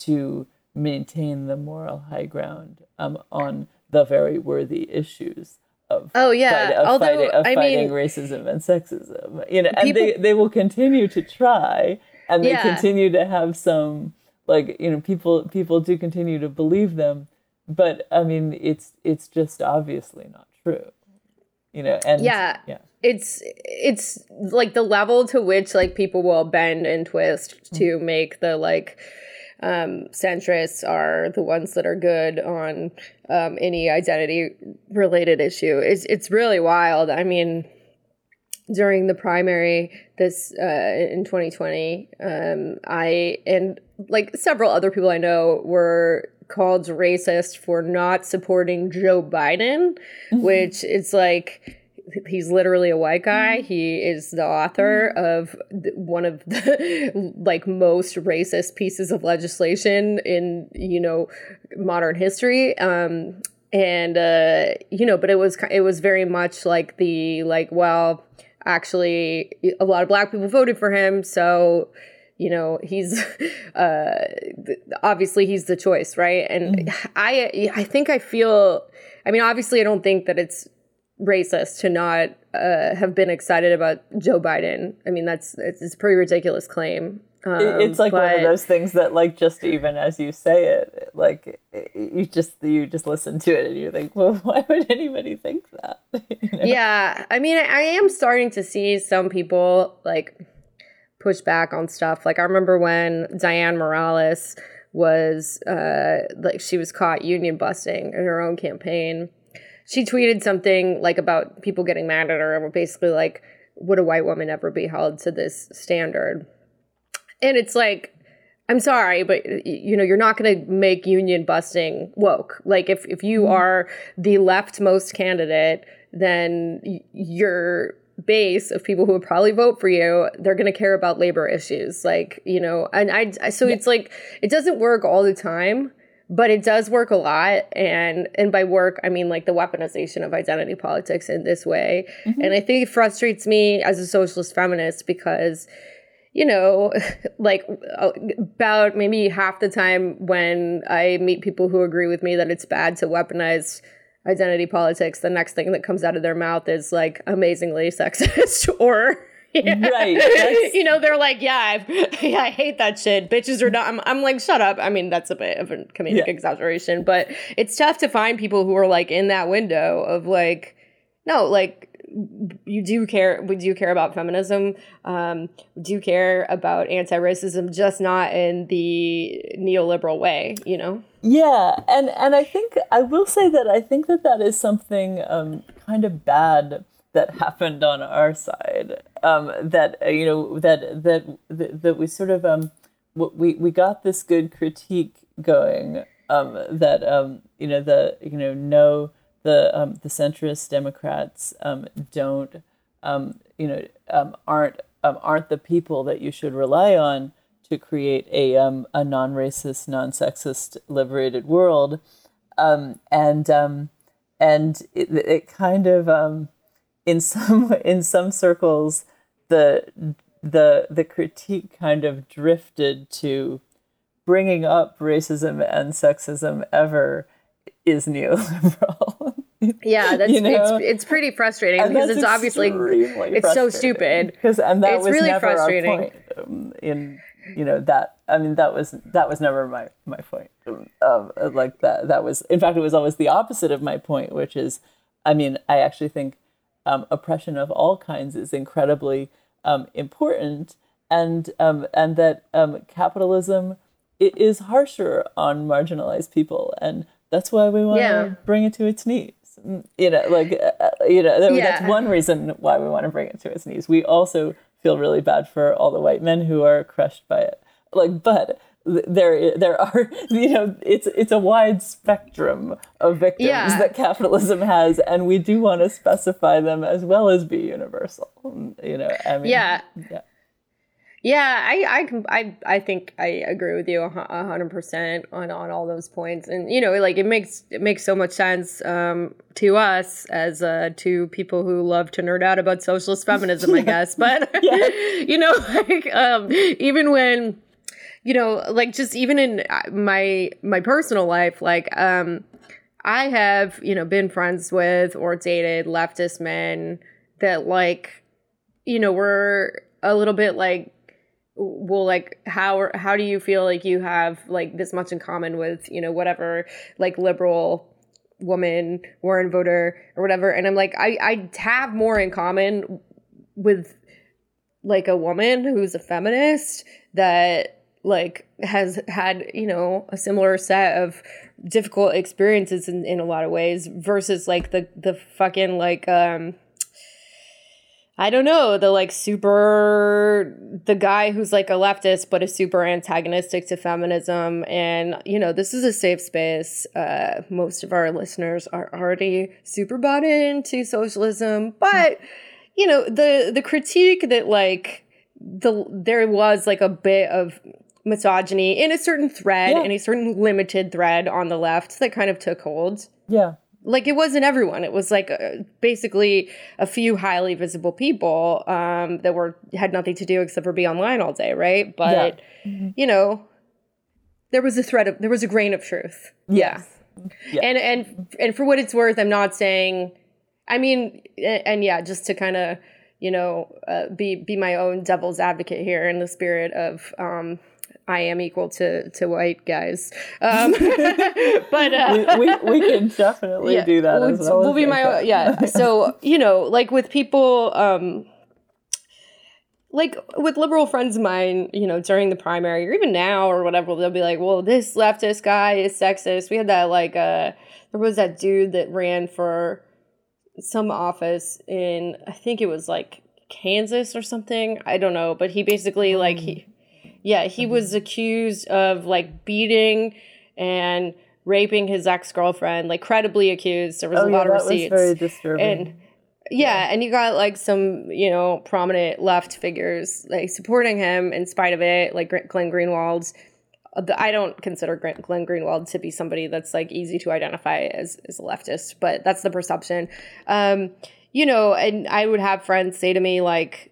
to maintain the moral high ground um, on the very worthy issues of oh yeah. fight, of Although, fighting, of I fighting mean, racism and sexism. You know and people, they, they will continue to try and they yeah. continue to have some like you know people people do continue to believe them but i mean it's it's just obviously not true. You know and yeah. yeah it's it's like the level to which like people will bend and twist to mm-hmm. make the like um, centrists are the ones that are good on um, any identity related issue. It's it's really wild. I mean, during the primary this uh, in 2020, um, I and like several other people I know were called racist for not supporting Joe Biden, which it's like he's literally a white guy. He is the author of one of the [laughs] like most racist pieces of legislation in you know modern history. Um, and uh, you know, but it was it was very much like the like well, actually, a lot of black people voted for him, so you know he's [laughs] uh obviously he's the choice right? And i i think i feel i mean obviously i don't think that it's racist to not uh, have been excited about joe biden. I mean that's it's, it's a pretty ridiculous claim. Um, it's like one of those things that like just even as you say it like you just you just listen to it and you think well [laughs] why would anybody think that? [laughs] You know? yeah. I mean i am starting to see some people like push back on stuff. Like i remember when Dianne Morales was uh like she was caught union busting in her own campaign she tweeted something like about people getting mad at her and were basically like would a white woman ever be held to this standard? And it's like i'm sorry but you know you're not going to make union busting woke. Like if, if you mm-hmm. are the leftmost candidate then your base of people who would probably vote for you they're going to care about labor issues like you know and i, I so it's like it doesn't work all the time but it does work a lot and and by work i mean like the weaponization of identity politics in this way and i think it frustrates me as a socialist feminist because you know, [laughs] like uh, about maybe half the time when I meet people who agree with me that it's bad to weaponize identity politics, the next thing that comes out of their mouth is like amazingly [laughs] sexist or. Right, [laughs] that's- you know, they're like, yeah, I, [laughs] yeah, I hate that shit. Bitches are not. I'm, I'm like, shut up. I mean, that's a bit of a comedic Yeah. exaggeration, but it's tough to find people who are like in that window of like, no, like you do care we do care about feminism um we do care about anti-racism just not in the neoliberal way you know Yeah, and and I think I will say that I think that that is something um, kind of bad that happened on our side. Um, that uh, you know that that that, that we sort of um, we we got this good critique going. Um, that um, you know the you know no the um, the centrist Democrats um, don't you know aren't aren't the people that you should rely on to create a a non-racist, non-sexist, liberated world, and and it, it kind of in some [laughs] in some circles the the the critique kind of drifted to bringing up racism and sexism ever is neoliberal. [laughs] yeah that's You know? it's, it's pretty frustrating And because it's obviously it's so stupid Because and that It's was really never frustrating. our point. Um, in you know that I mean that was that was never my my point. Um, like that that was in fact it was always the opposite of my point, which is I mean I actually think um, oppression of all kinds is incredibly um, important, and um, and that um, capitalism i- is harsher on marginalized people, and that's why we want to Yeah. bring it to its knees. Mm, You know, like uh, you know, that- that's one reason why we want to bring it to its knees. We also feel really bad for all the white men who are crushed by it. Like, but there there are [laughs] you know it's it's a wide spectrum of victims Yeah. that capitalism has, and we do want to specify them as well as be universal. You know, I mean, Yeah. yeah. Yeah, I, I, I, I think I agree with you a hundred percent on on all those points, and you know, like it makes it makes so much sense um, to us as uh, to people who love to nerd out about socialist feminism, I [laughs] guess. But [laughs] you know, like um, even when you know, like just even in uh, my my personal life, like um, I have you know been friends with or dated leftist men that like you know were a little bit like well like how how do you feel like you have like this much in common with you know whatever like liberal woman Warren voter or whatever? And I'm like I I have more in common with like a woman who's a feminist that like has had you know a similar set of difficult experiences in, in a lot of ways versus like the the fucking like um I don't know, the like super, the guy who's like a leftist but is super antagonistic to feminism. And, you know, this is a safe space. Uh, most of our listeners are already super bought into socialism. But, you know, the, the critique that like the, there was like a bit of misogyny in a certain thread, Yeah. in a certain limited thread on the left that kind of took hold Yeah. like it wasn't everyone it was like uh, basically a few highly visible people um, that were had nothing to do except for be online all day right but you know there was a thread of there was a grain of truth yeah. Yeah. and and and for what it's worth i'm not saying i mean and, and yeah just to kind of you know uh, be be my own devil's advocate here in the spirit of um I am equal to to white guys, um, [laughs] but uh, we, we, we can definitely do that We'll, as well. we'll be my yeah. So you know, like with people, um, like with liberal friends of mine, you know, during the primary or even now or whatever, they'll be like, "Well, this leftist guy is sexist." We had that like uh, there was that dude that ran for some office in I think it was like Kansas or something. I don't know, but he basically like he yeah, he was accused of like beating and raping his ex-girlfriend, like credibly accused. There was Oh a yeah, lot of that was receipts. very disturbing. and yeah, and you got like some, you know, prominent left figures like supporting him in spite of it, like Glenn Greenwald's I don't consider Glenn Glenn Greenwald to be somebody that's like easy to identify as as a leftist, but that's the perception. Um, you know, and I would have friends say to me like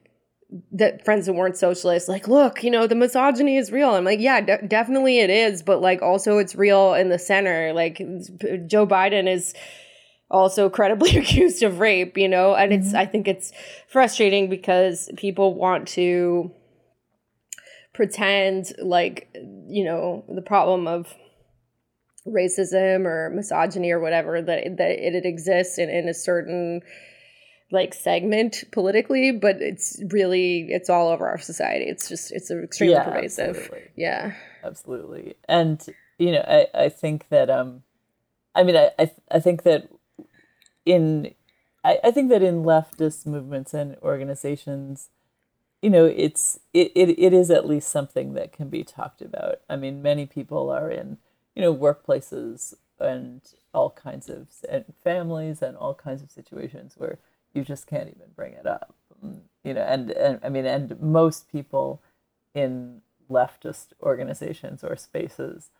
that friends that weren't socialists, like, look, you know, the misogyny is real. I'm like, yeah, de- definitely it is, but like also it's real in the center. Like Joe Biden is also credibly [laughs] accused of rape, you know, and it's mm-hmm. I think it's frustrating because people want to pretend like you know the problem of racism or misogyny or whatever that that it, it exists in, in a certain like segment politically but it's really it's all over our society. It's just it's extremely Yeah, pervasive. absolutely. yeah. Absolutely. And you know i i think that um i mean i i, I think that in I, I think that in leftist movements and organizations you know it's it, it it is at least something that can be talked about. I mean many people are in you know workplaces and all kinds of and families and all kinds of situations where you just can't even bring it up. Mm, you know and, and i mean and most people in leftist organizations or spaces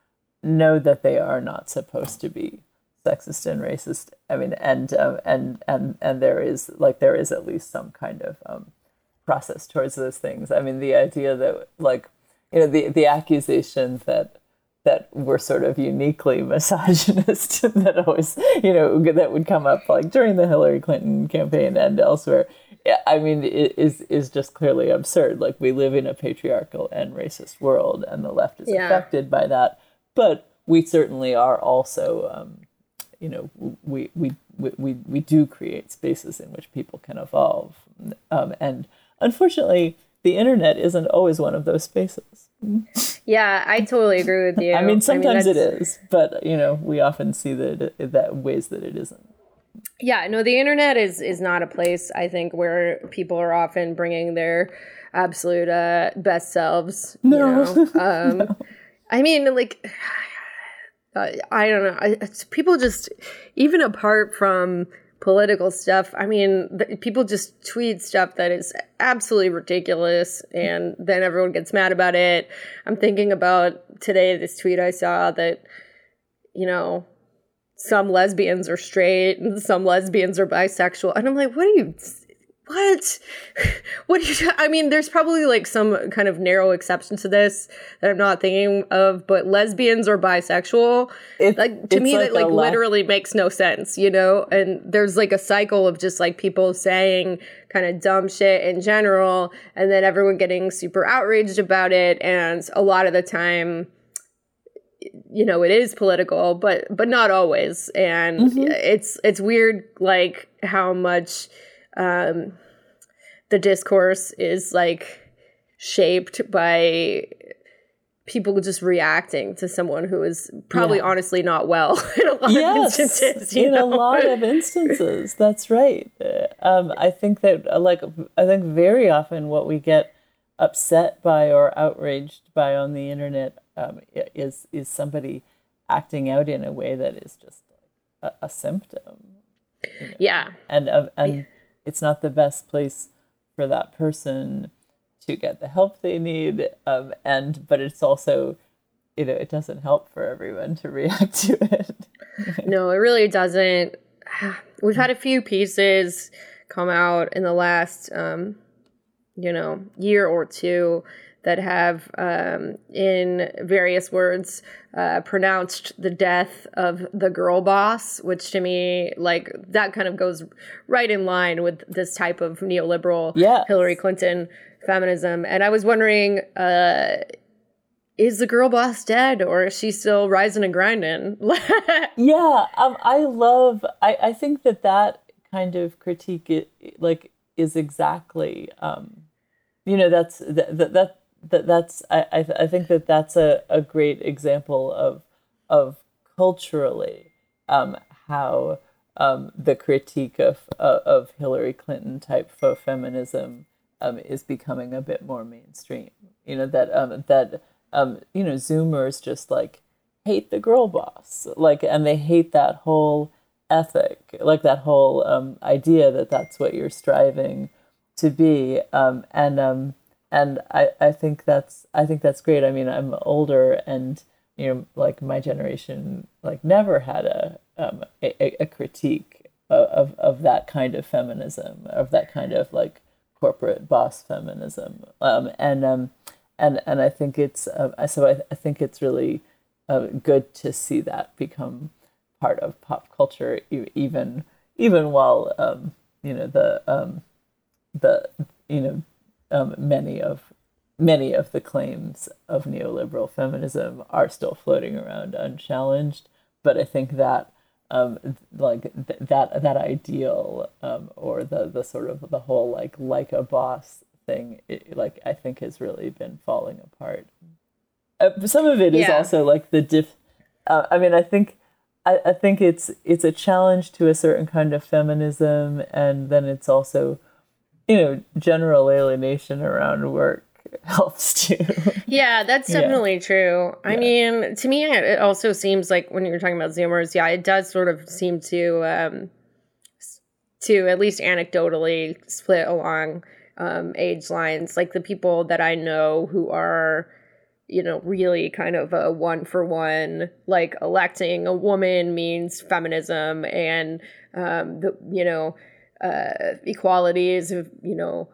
know that they are not supposed to be sexist and racist. I mean and um, and and and there is like there is at least some kind of um, process towards those things. I mean the idea that like you know the the accusation that that were sort of uniquely misogynist [laughs] that always you know that would come up like during the Hillary Clinton campaign and elsewhere. I mean it is is just clearly absurd. Like we live in a patriarchal and racist world and the left is Yeah. affected by that. But we certainly are also um, you know we we, we we we do create spaces in which people can evolve. Um, and unfortunately the internet isn't always one of those spaces yeah i totally agree with [laughs] you I mean, sometimes it that's- is, but you know, we often see that it, that ways that it isn't. yeah no the internet is is not a place i think where people are often bringing their absolute uh best selves you No. know [laughs] um i mean like [sighs] uh, i don't know I, it's, people just even apart from political stuff. I mean people just tweet stuff that is absolutely ridiculous and then everyone gets mad about it. I'm thinking about today this tweet i saw that you know some lesbians are straight and some lesbians are bisexual. And i'm like what are you what? [laughs] What do you [laughs] i mean there's probably like some kind of narrow exception to this that i'm not thinking of but lesbians or bisexual It- like to me like that like lack- literally makes no sense you know? And there's like a cycle of just like people saying kind of dumb shit in general and then everyone getting super outraged about it and a lot of the time you know it is political but but not always. And Mm-hmm. it's it's weird like how much um the discourse is like shaped by people just reacting to someone who is probably Yeah. honestly not well [laughs] in a lot yes, of instances. You in know? a lot of instances. That's right. Uh, Um, I think that, uh, like, I think very often what we get upset by or outraged by on the internet um, is is somebody acting out in a way that is just a, a symptom, yeah. and of and it's not the best place for that person to get the help they need. Um, and but it's also, you know, it doesn't help for everyone to [laughs] react to it. No, it really doesn't. [sighs] We've had a few pieces come out in the last, um, you know, year or two that have, um, in various words, uh, pronounced the death of the girl boss, which to me, like, that kind of goes right in line with this type of neoliberal Yes. Hillary Clinton feminism. And I was wondering, uh, is the girl boss dead or is she still rising and grinding? [laughs] yeah um i love i i think that that kind of critique it, like is exactly um you know that's that that, that, that that's I, I I think that that's a, a great example of of culturally um how um the critique of of, of Hillary Clinton type faux feminism um is becoming a bit more mainstream. You know that um that um you know zoomers just like hate the girl boss. Like and they hate that whole ethic like that whole um, idea that that's what you're striving to be. Um, and um, and I, I think that's I think that's great. I mean I'm older and you know like my generation like never had a um, a, a critique of, of, that kind of feminism of that kind of like corporate boss feminism. Um, and um, and and I think it's uh, so I, I think it's really uh, good to see that become part of pop culture, even even while um, you know the um, the you know um, many of many of the claims of neoliberal feminism are still floating around unchallenged. But I think that um, like th- that that ideal um, or the the sort of the whole like like a boss thing, it, like I think has really been falling apart. Uh, some of it is Yeah. also like the diff. Uh, I mean, I think I, I think it's it's a challenge to a certain kind of feminism, and then it's also, you know, general alienation around work [laughs] helps too. Yeah, that's Yeah. definitely true. I mean, to me, it it also seems like when you're talking about Zoomers, yeah, it does sort of seem to, um, to at least anecdotally split along um, age lines. Like the people that I know who are, you know, really kind of a one for one, like electing a woman means feminism and, um, the, you know, uh, equalities of, you know,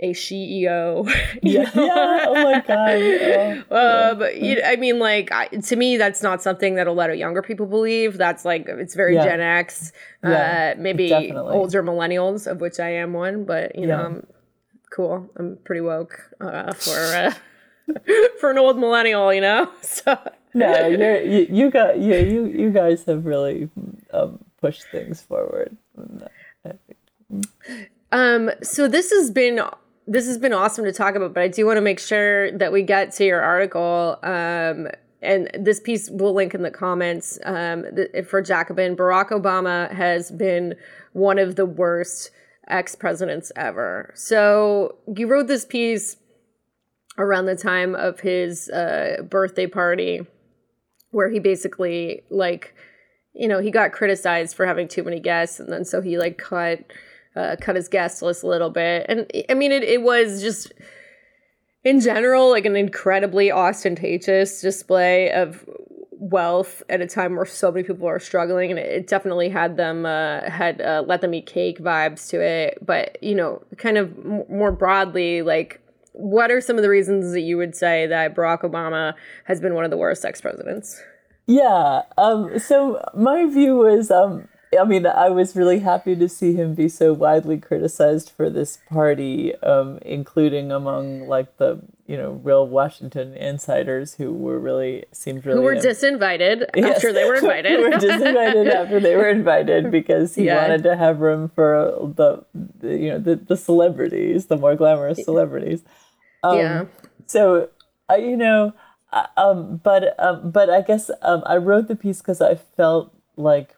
a CEO. [laughs] yeah, know? yeah. Oh my god. [laughs] Oh, Uh, but you, I mean, like I, to me, that's not something that a lot of younger people believe. That's like it's very Yeah. Gen X, Yeah, uh, maybe definitely. older millennials, of which I am one. But you know, I'm cool. I'm pretty woke uh, for [laughs] uh, for an old millennial. You know, so no, you're, you you got you you you guys have really um, pushed things forward. Um, so this has been this has been awesome to talk about, but I do want to make sure that we get to your article. Um, and this piece We'll link in the comments. Um, th- for Jacobin, Barack Obama has been one of the worst ex presidents ever. So you wrote this piece around the time of his uh, birthday party, where he basically like you know, he got criticized for having too many guests, and then so he like cut uh, cut his guest list a little bit. And I mean, it it was just in general like an incredibly ostentatious display of wealth at a time where so many people are struggling, and it, it definitely had them uh, had uh, let them eat cake vibes to it. But you know, kind of m- more broadly, like. What are some of the reasons that you would say that Barack Obama has been one of the worst ex presidents? Yeah. Um, so my view was, um, I mean, I was really happy to see him be so widely criticized for this party, um, including among like the you know real Washington insiders who were really seemed really [laughs] Who were disinvited Yes. after they were invited. who were disinvited after they were invited because he Yeah. wanted to have room for the, the you know the, the celebrities, the more glamorous celebrities. Um, yeah. So, I you know, um, but um, but I guess um, I wrote the piece because I felt like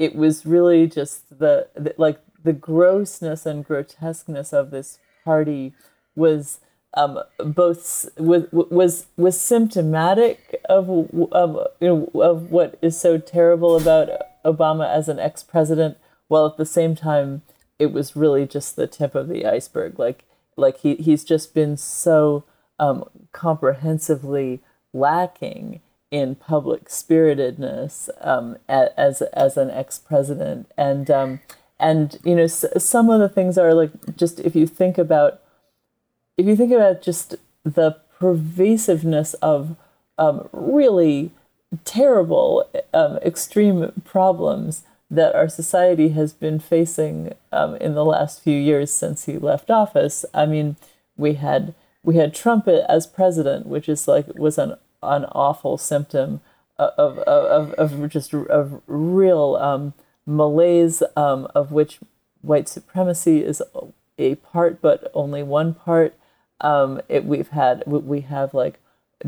it was really just the, the like the grossness and grotesqueness of this party was um, both was was was symptomatic of of you know of what is so terrible about Obama as an ex president, while at the same time it was really just the tip of the iceberg. Like like he he's just been so um, comprehensively lacking in public spiritedness um, as as an ex president, and um, and you know some of the things are like just if you think about if you think about just the pervasiveness of um, really terrible, um, extreme problems that our society has been facing um, in the last few years since he left office. I mean, we had we had Trump as president, which is like was an an awful symptom of of, of, of just of real um, malaise, um, of which white supremacy is a part, but only one part. Um, it, we've had we have like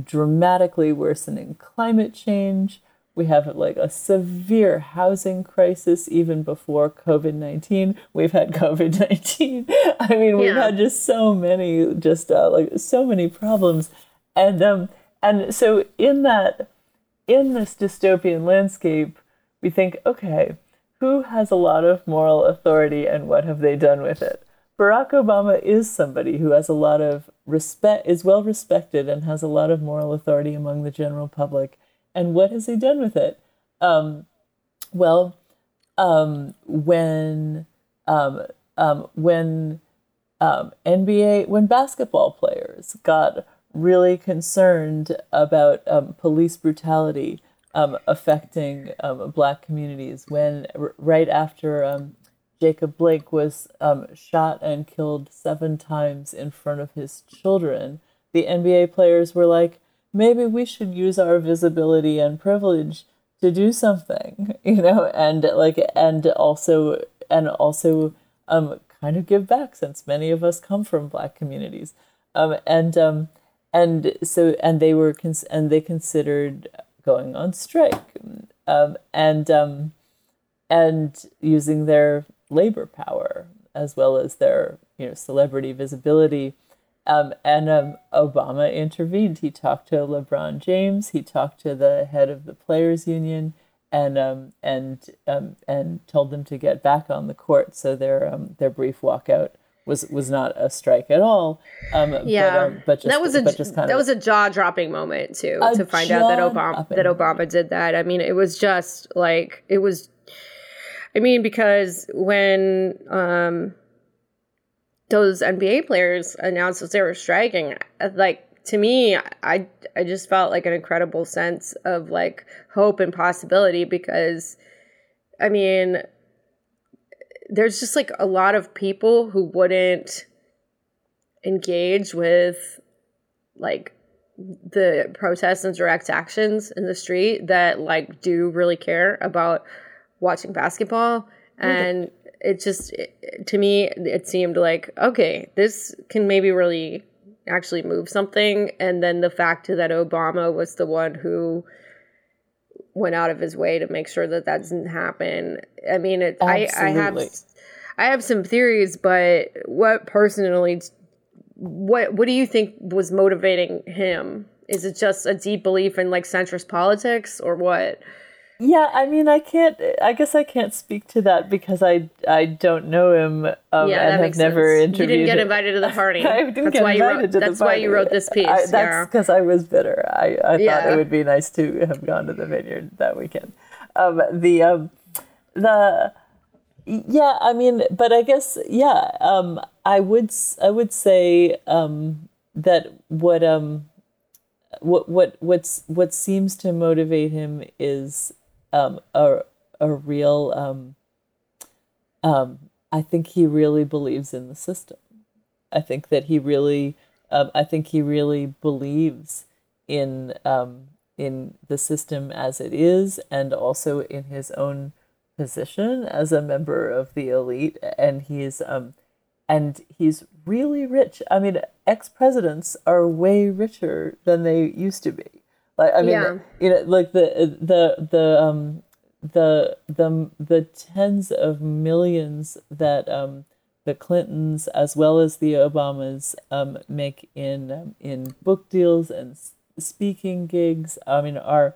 dramatically worsening climate change. We have like a severe housing crisis even before COVID 19. We've had COVID 19. [laughs] I mean, we've had just so many, just uh, like so many problems. And, um, and so in that, in this dystopian landscape, we think, okay, who has a lot of moral authority and what have they done with it? Barack Obama is somebody who has a lot of respect, is well respected, and has a lot of moral authority among the general public. And what has he done with it? Um, well, um, when um, um, when um, NBA when basketball players got really concerned about um, police brutality um, affecting um, black communities, when r- right after um, Jacob Blake was um, shot and killed seven times in front of his children, the NBA players were like, maybe we should use our visibility and privilege to do something, [laughs] you know, and like, and also, and also, um, kind of give back since many of us come from black communities, um, and um, and so, and they were, cons- and they considered going on strike, um, and um, and using their labor power as well as their you know celebrity visibility. Um, and um, Obama intervened. He talked to LeBron James. He talked to the head of the players' union, and um, and um, and told them to get back on the court. So their their brief walkout was was not a strike at all. Um, Yeah, but, um, but just, that was a just kind that of was a jaw dropping moment too to find out that Obama that Obama did that. I mean, it was just like it was. I mean, because when um, those NBA players announced that they were striking, like to me, I I just felt like an incredible sense of like hope and possibility because, I mean, there's just like a lot of people who wouldn't engage with like the protests and direct actions in the street that like do really care about watching basketball. And it just it, to me it seemed like okay this can maybe really actually move something. And then the fact that obama was the one who went out of his way to make sure that that doesn't happen. I mean it I, I have i have some theories but what personally what what do you think was motivating him? Is it just a deep belief in like centrist politics or what Yeah, I mean, I can't. I guess I can't speak to that because I I don't know him um, yeah, and have never sense. interviewed. You didn't get invited to the [laughs] party. I didn't that's get why you invited wrote. to the That's why you wrote this piece. I, that's because I was bitter. I, I thought Yeah. it would be nice to have gone to the vineyard that weekend. Um, the um, the yeah, I mean, but I guess yeah. Um, I would I would say um, that what um what what what's what seems to motivate him is um a a real um um I think he really believes in the system. I think that he really um, I think he really believes in um in the system as it is and also in his own position as a member of the elite and he's um and he's really rich. I mean, ex presidents are way richer than they used to be. Like, I mean, Yeah. you know, like the the the um the the the tens of millions that um the Clintons as well as the Obamas um make in um, in book deals and speaking gigs. I mean, are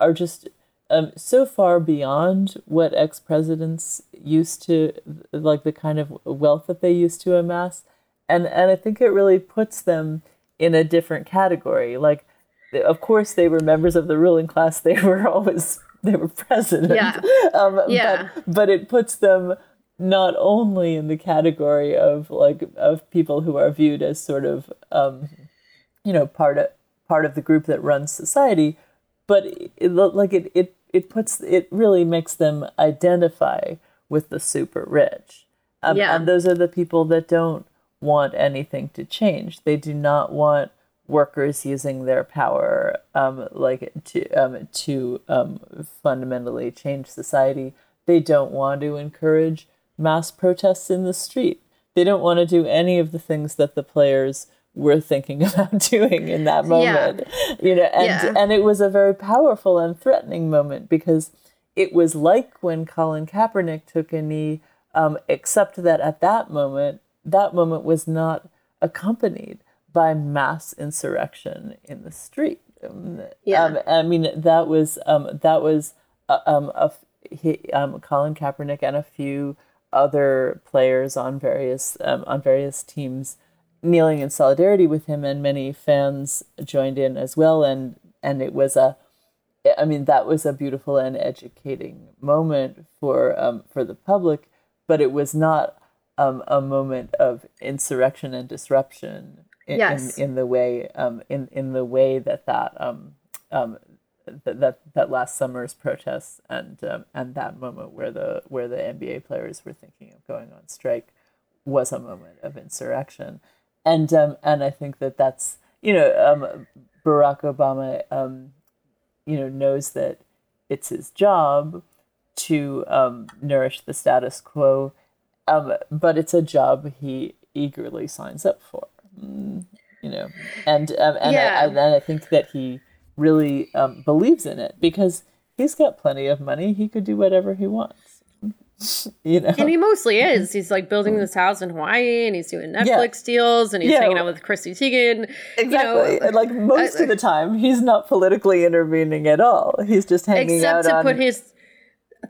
are just um, so far beyond what ex presidents used to like the kind of wealth that they used to amass, and and I think it really puts them in a different category. Like, of course, they were members of the ruling class. They were [laughs] always they were president. Yeah. [laughs] um, Yeah. But, but it puts them not only in the category of like of people who are viewed as sort of um, you know part of part of the group that runs society but it, like it, it it puts it really makes them identify with the super rich um, Yeah. and those are the people that don't want anything to change they do not want workers using their power um, like to um, to um, fundamentally change society they don't want to encourage mass protests in the street they don't want to do any of the things that the players were thinking [laughs] about doing in that moment Yeah. you know and Yeah. and it was a very powerful and threatening moment because it was like when Colin Kaepernick took a knee um, except that at that moment that moment was not accompanied by mass insurrection in the street um, Yeah. um, I mean that was um, that was uh, um, a, he, um, Colin Kaepernick and a few other players on various um, on various teams kneeling in solidarity with him, and many fans joined in as well. And and it was a, I mean, that was a beautiful and educating moment for um, for the public, but it was not um, a moment of insurrection and disruption in, Yes. in, in the way um, in in the way that that um, um, that, that that last summer's protests and um, and that moment where the where the NBA players were thinking of going on strike was a moment of insurrection, and um, and I think that that's you know um, Barack Obama um, you know knows that it's his job to um, nourish the status quo, um, but it's a job he eagerly signs up for. Mm, you know, and um, and, Yeah. I, and I think that he really um, believes in it because he's got plenty of money. He could do whatever he wants. [laughs] you know, And he mostly [laughs] is. He's like building this house in Hawaii and he's doing Netflix deals and he's Yeah. hanging out with Chrissy Teigen. exactly. You know, and like most of the time, he's not politically intervening at all. He's just hanging except out to on put his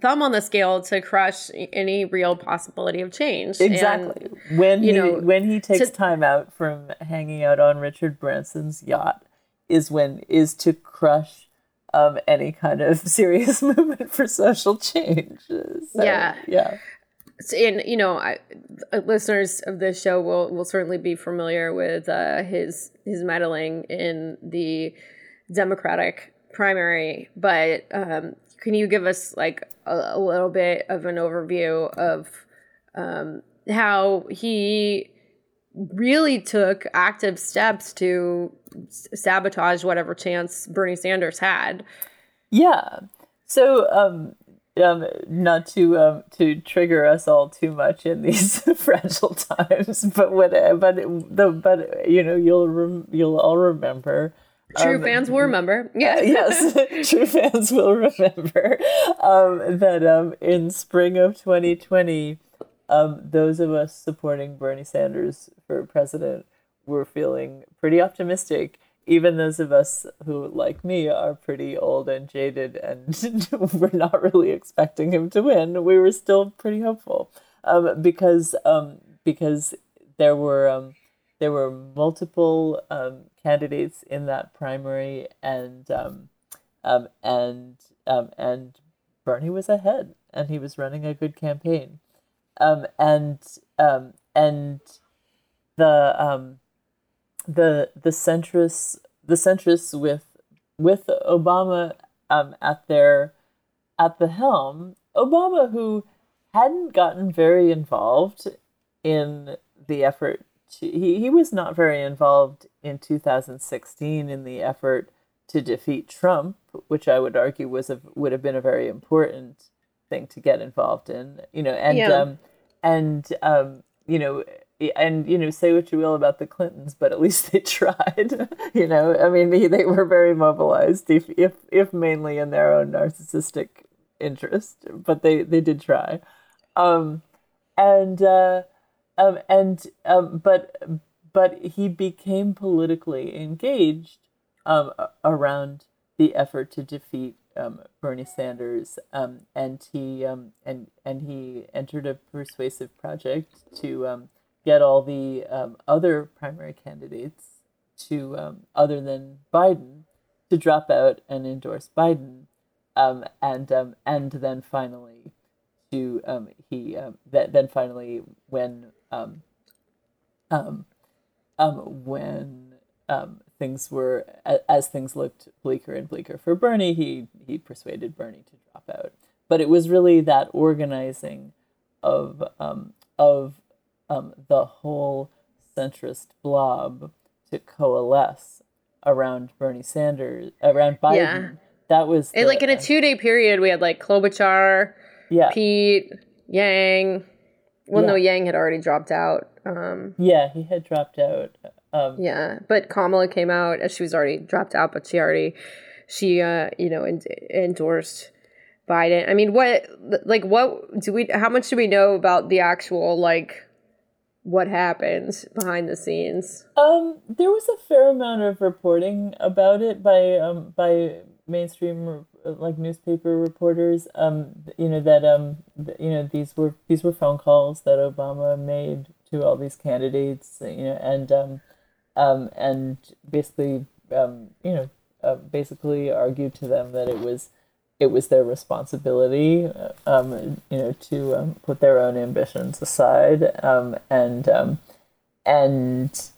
thumb on the scale to crush any real possibility of change. And- Exactly. when you he know, when he takes to- time out from hanging out on Richard Branson's yacht is when is to crush um, any kind of [laughs] serious [laughs] movement for social change. So, Yeah. Yeah. So- and you know, I, uh, listeners of this show will will certainly be familiar with uh, his his meddling in the Democratic primary. But um, can you give us like a, a little bit of an overview of um, how he really took active steps to s- sabotage whatever chance Bernie Sanders had? Yeah. So, um, um, not to um, to trigger us all too much in these [laughs] fragile times, but but the but you know you'll rem- you'll all remember. True um, fans will remember. Yeah. [laughs] yes, [laughs] true fans will remember um, that um, in spring of 2020, um, those of us supporting Bernie Sanders for president were feeling pretty optimistic. Even those of us who, like me, are pretty old and jaded and [laughs] we're not really expecting him to win, we were still pretty hopeful um, because um, because there were um, there were multiple um, candidates in that primary, and um, um, and um, and Bernie was ahead, and he was running a good campaign, um, and um, and the um, the the centrists the centrists with with Obama um, at their at the helm, Obama who hadn't gotten very involved in the effort to, he, he was not very involved in 2016 in the effort to defeat Trump, which I would argue was a, would have been a very important thing to get involved in, you know, and Yeah. um, and um, you know, and you know, say what you will about the Clintons, but at [laughs] least they tried. you know, I mean, they, they were very mobilized, if, if if mainly in their own narcissistic interest, but they they did try. Um, and uh, um, and um, but but he became politically engaged um, around the effort to defeat um, Bernie Sanders, um, and he um, and and he entered a persuasive project to get all the other primary candidates to other than Biden to drop out and endorse Biden, and and then finally to he that then finally when um, um, um, when um, things were as things looked bleaker and bleaker for Bernie, he he persuaded Bernie to drop out. But it was really that organizing of um, of um, the whole centrist blob to coalesce around Bernie Sanders, around Biden. Yeah. That was the, like in a two day period. We had like Klobuchar, yeah, Pete, Yang. Well, yeah. no, Yang had already dropped out. Um, yeah, he had dropped out. Um, yeah, but Kamala came out as she was already dropped out, but she already she uh you know en- endorsed Biden. I mean, what like what do we? How much do we know about the actual like what happened behind the scenes? Um, there was a fair amount of reporting about it by um by mainstream like newspaper reporters. Um, you know that um you know these were these were phone calls that Obama made to all these candidates. You know and um um, and basically, um, you know, uh, basically argued to them that it was it was their responsibility, uh, um, you know, to um, put their own ambitions aside um, and um, and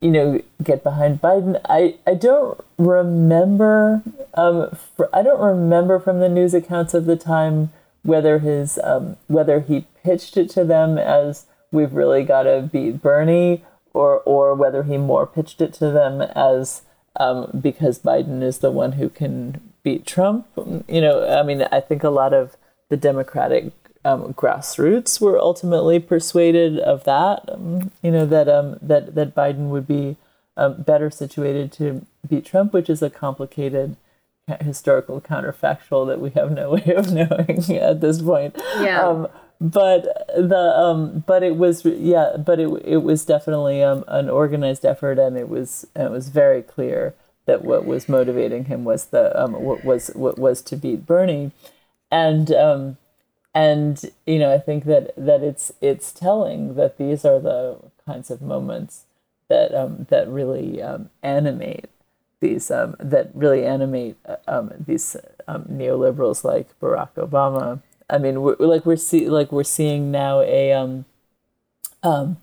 you know get behind Biden. I I don't remember um, for, I don't remember from the news accounts of the time whether his um, whether he pitched it to them as we've really got to beat Bernie or or whether he more pitched it to them as um, because Biden is the one who can beat Trump. You know, I mean, I think a lot of the Democratic um, grassroots were ultimately persuaded of that. Um, you know that um, that that Biden would be um, better situated to beat Trump, which is a complicated historical counterfactual that we have no [laughs] way of knowing at this point. Yeah. Um, but the um but it was yeah but it it was definitely um an organized effort and it was it was very clear that what was motivating him was the um what was what was to beat Bernie and um and you know I think that that it's it's telling that these are the kinds of moments that um that really um animate these um that really animate um these um neoliberals like Barack Obama I mean, we're, like we're see like we're seeing now a um, um,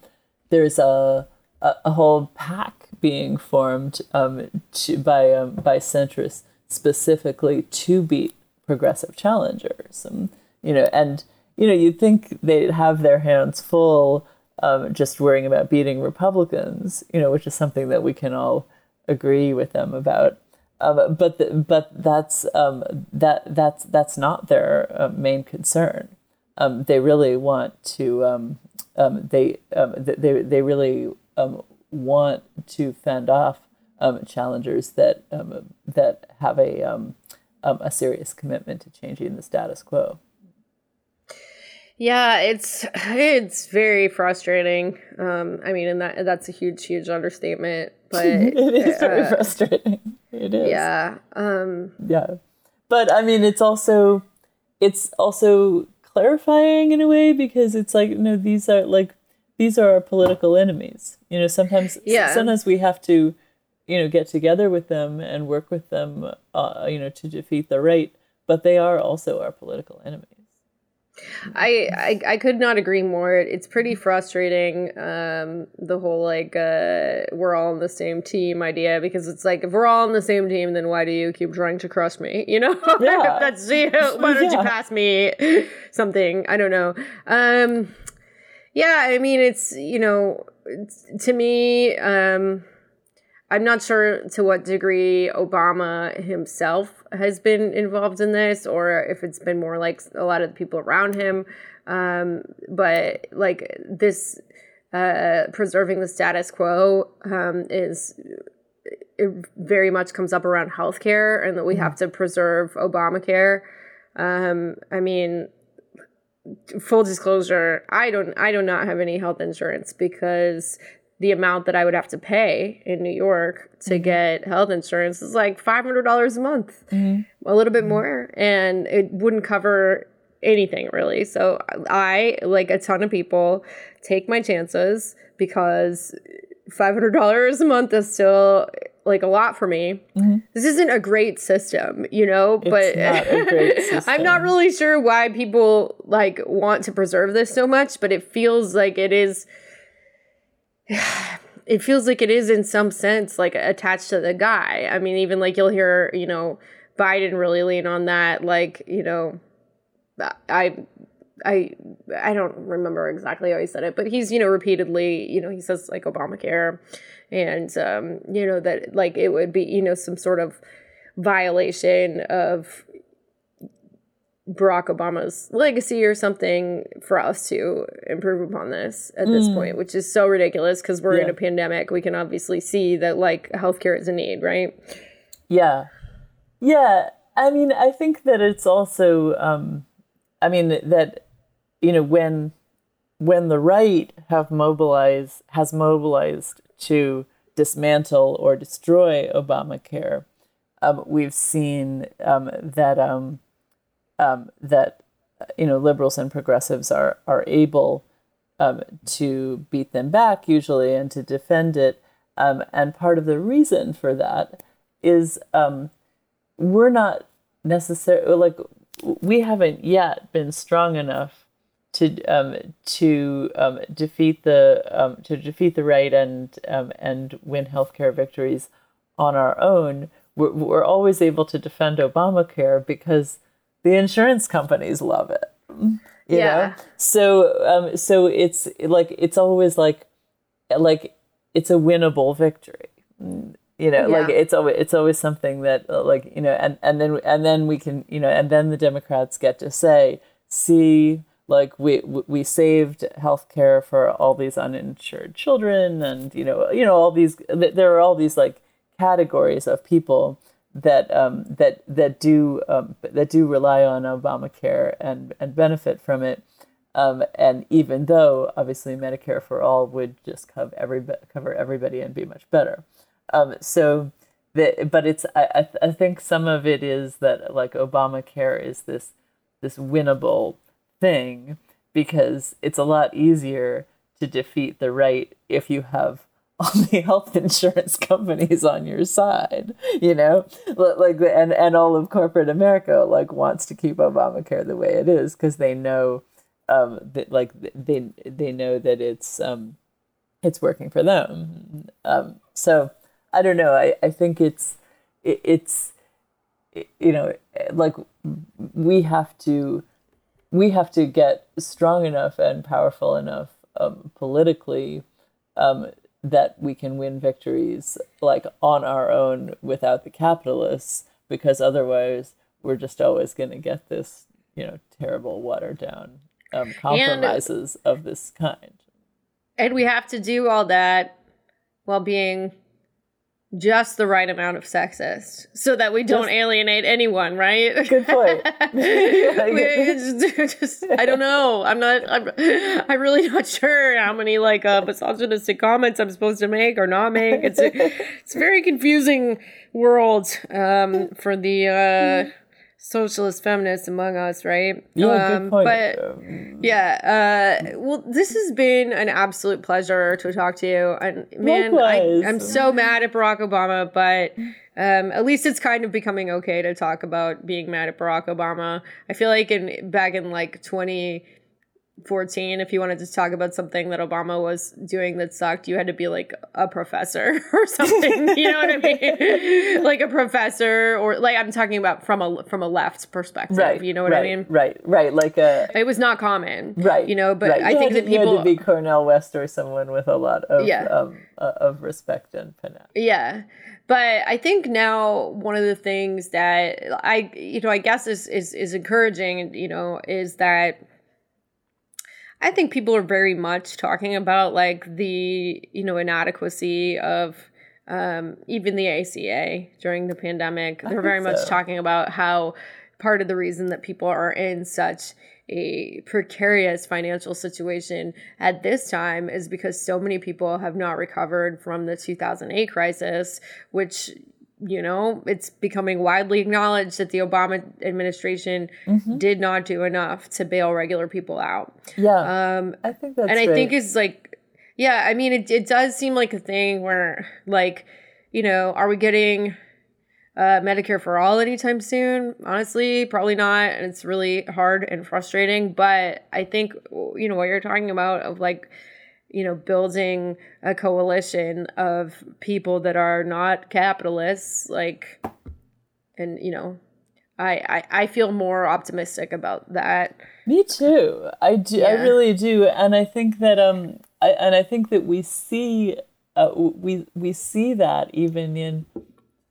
there's a, a, a whole PAC being formed um to, by um by centrists specifically to beat progressive challengers. Um, you know, and you know, you'd think they'd have their hands full um, just worrying about beating Republicans. You know, which is something that we can all agree with them about. Um, but the, but that's um, that that's that's not their uh, main concern. Um, they really want to um, they they they really want to fend off challengers that that have a a serious commitment to changing the status quo. Yeah, it's [sighs] it's very frustrating. Um, I mean, and that that's a huge, huge understatement. [laughs] But it is very uh, frustrating. It is. Yeah. Um, yeah, but I mean, it's also it's also clarifying in a way because it's like you no, these are like these are our political enemies. You know, sometimes yeah. sometimes we have to you know get together with them and work with them. Uh, you know, to defeat the right, but they are also our political enemies. I, I I could not agree more. It's pretty frustrating. Um, the whole like uh, we're all on the same team idea because it's like if we're all on the same team, then why do you keep trying to crush me? [laughs] You know, [laughs] yeah. that's you know, [laughs] why don't yeah. you pass me something? I don't know. Um, yeah, I mean it's you know to me. Um, I'm not sure to what degree Obama himself has been involved in this or if it's been more like a lot of the people around him. Um, but like this, uh, preserving the status quo um, is it very much comes up around healthcare and that we have to preserve Obamacare. Um, I mean, full disclosure, I don't I do not have any health insurance because the amount that I would have to pay in New York to get health insurance is like five hundred dollars a month, a little bit more, and it wouldn't cover anything really. So I, like a ton of people, take my chances because five hundred dollars a month is still like a lot for me. This isn't a great system, you know, but not [laughs] I'm not really sure why people like want to preserve this so much, but it feels like it is [sighs] it feels like it is in some sense like attached to the guy. I mean, even like you'll hear, you know, Biden really lean on that like, you know, I I I don't remember exactly how he said it, but he's you know repeatedly you know he says like Obamacare, and um, you know that like it would be you know some sort of violation of Barack Obama's legacy or something for us to improve upon this at this point, which is so ridiculous because we're in a pandemic. We can obviously see that like healthcare is a need, right? Yeah. Yeah. I mean, I think that it's also, um, I mean, that, you know, when, when the right have mobilized, has mobilized to dismantle or destroy Obamacare, um, we've seen um, that, um, um, that, you know, liberals and progressives are, are able um, to beat them back usually and to defend it. Um, and part of the reason for that is um, we're not necessarily like we haven't yet been strong enough to um, to um, defeat the um, to defeat the right and um, and win healthcare victories on our own. We're, we're always able to defend Obamacare because the insurance companies love it. You Yeah. know? So um, so it's like it's always like like it's a winnable victory you know like it's always it's always something that uh, like you know and and then and then we can you know and then the democrats get to say see like we we saved healthcare for all these uninsured children and you know you know all these there are all these like categories of people that um that that do um that do rely on obamacare and and benefit from it. Um, and even though obviously Medicare for all would just cover every cover everybody and be much better, um, so the, but it's I, I th- I think some of it is that like Obamacare is this this winnable thing because it's a lot easier to defeat the right if you have [laughs] all the health insurance companies on your side, you know, like the, and and all of corporate America like wants to keep Obamacare the way it is because they know um that like they they know that it's um it's working for them. Um so i don't know. I i think it's it, it's it- you know like we have to we have to get strong enough and powerful enough um, politically um, that we can win victories like on our own without the capitalists because otherwise we're just always going to get this you know terrible watered down um, compromises of this kind. And we have to do all that while being just the right amount of sexist so that we don't Just- alienate anyone, right? good point [laughs] [laughs] it's just- I don't know. I'm not. I'm. [laughs] I'm really not sure how many like uh, misogynistic comments I'm supposed to make or not make. It's a, it's a very confusing world um, for the uh, socialist feminists among us, right? yeah Um, good point But Um, yeah. Uh, well, this has been an absolute pleasure to talk to you. And man, I. I'm so mad at Barack Obama, but um, at least it's kind of becoming okay to talk about being mad at Barack Obama. I feel like in back in like 2014, if you wanted to talk about something that Obama was doing that sucked, you had to be like a professor [laughs] or something. you know what I mean? [laughs] like a professor, or like I'm talking about from a from a left perspective. right You know what right, I mean? right right like a It was not common, right You know, but right. I You think had that to, you had to be Cornel West or someone with a lot of Yeah. um, uh, of respect and panache yeah. But I think now one of the things that I, you know, I guess is is is encouraging, you know, is that I think people are very much talking about like the you know inadequacy of um, even the ACA during the pandemic. They're very much talking about how part of the reason that people are in such a precarious financial situation at this time is because so many people have not recovered from the 2008 crisis, which you know, it's becoming widely acknowledged that the Obama administration did not do enough to bail regular people out. Yeah, Um, I think that's and I right. think it's like, yeah, I mean, it, it does seem like a thing where, like, you know, are we getting uh, Medicare for all anytime soon? Honestly, probably not. And it's really hard and frustrating. But I think, you know, what you're talking about of like, you know, building a coalition of people that are not capitalists, like, and, you know, I, I, I feel more optimistic about that. Me too. I do. I really do, and I think that um, I and I think that we see, uh, we we see that even in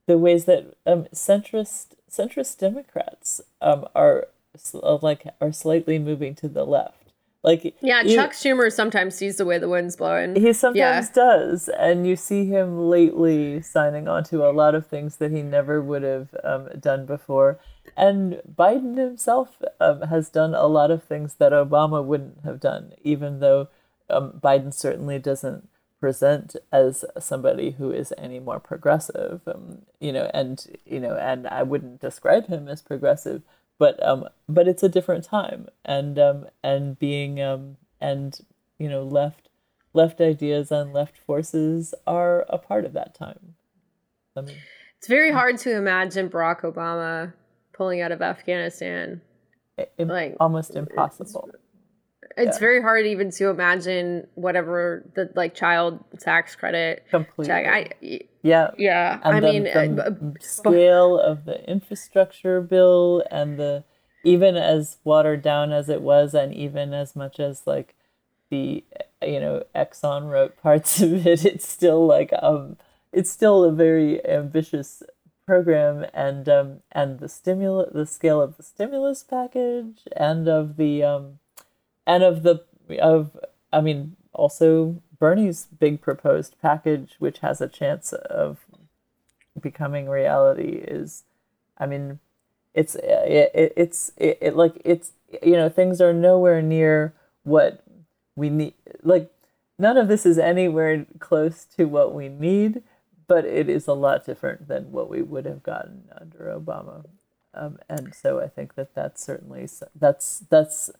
the ways that um, centrist centrist Democrats um are uh, like are slightly moving to the left. Like Yeah, you- Chuck Schumer sometimes sees the way the wind's blowing. He sometimes Yeah. does, and you see him lately signing on to a lot of things that he never would have um, done before. And Biden himself um, has done a lot of things that Obama wouldn't have done, even though um, Biden certainly doesn't present as somebody who is any more progressive. Um, you know, and you know, and I wouldn't describe him as progressive, but um, but it's a different time, and um, and being um, and you know, left left ideas and left forces are a part of that time. I mean, It's very hard to imagine Barack Obama pulling out of Afghanistan. im- Like, almost impossible. It's very hard even to imagine whatever the like child tax credit. Completely. Check. I yeah. yeah. And I the, mean, the uh, scale of the infrastructure bill and the even as watered down as it was, and even as much as like the you know Exxon wrote [laughs] parts of it, it's still like um it's still a very ambitious program and um and the stimulus the scale of the stimulus package and of the um and of the of I mean also Bernie's big proposed package which has a chance of becoming reality is I mean it's it, it, it's it, it like it's you know things are nowhere near what we need like none of this is anywhere close to what we need but it is a lot different than what we would have gotten under Obama. Um, and so I think that that's certainly that's that's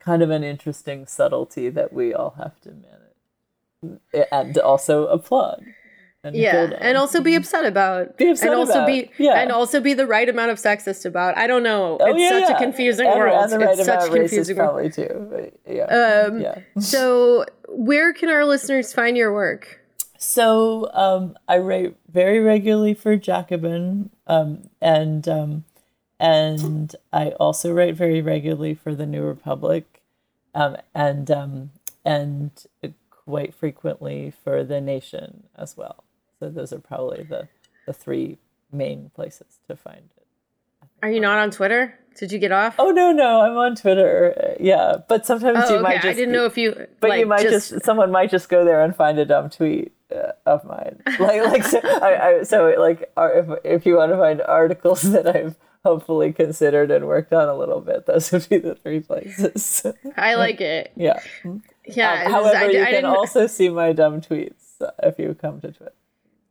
kind of an interesting subtlety that we all have to manage and also applaud and yeah, and also be upset about. Be upset and also about, be yeah. and also be the right amount of sexist about. I don't know. Oh, it's yeah, such yeah. a confusing and, world. And the right it's such a amount of racist confusing world. probably too. Yeah, Um, yeah. So, where can our listeners find your work? So um, I write very regularly for Jacobin, um, and um, and I also write very regularly for the New Republic, um, and um, and quite frequently for the Nation as well. So those are probably the the three main places to find it. Are you not on Twitter? Did you get off? Oh no, no, I'm on Twitter. Yeah, but sometimes Oh, you okay. might just I didn't know if you. But like, you might just, someone might just go there and find a dumb tweet uh, of mine. [laughs] Like like so, I, I, so like if if you want to find articles [laughs] that I've hopefully considered and worked on a little bit, those would be the three places. [laughs] I like it. yeah. Yeah. Um, however, I, you I can didn't, also see my dumb tweets if you come to Twitter.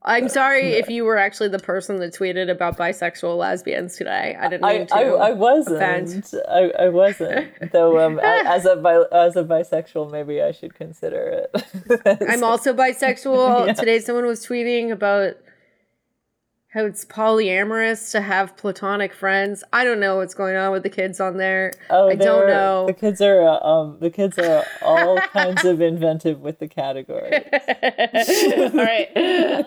I'm sorry if you were actually the person that tweeted about bisexual lesbians today. I didn't mean I, to. I, I wasn't. I, I wasn't. [laughs] Though um, [laughs] as a bi- as a bisexual, maybe I should consider it. I'm also bisexual. Today, someone was tweeting about how it's polyamorous to have platonic friends. I don't know what's going on with the kids on there. Oh, I don't know. The kids are uh, um the kids are all [laughs] kinds of inventive with the category. [laughs] All right.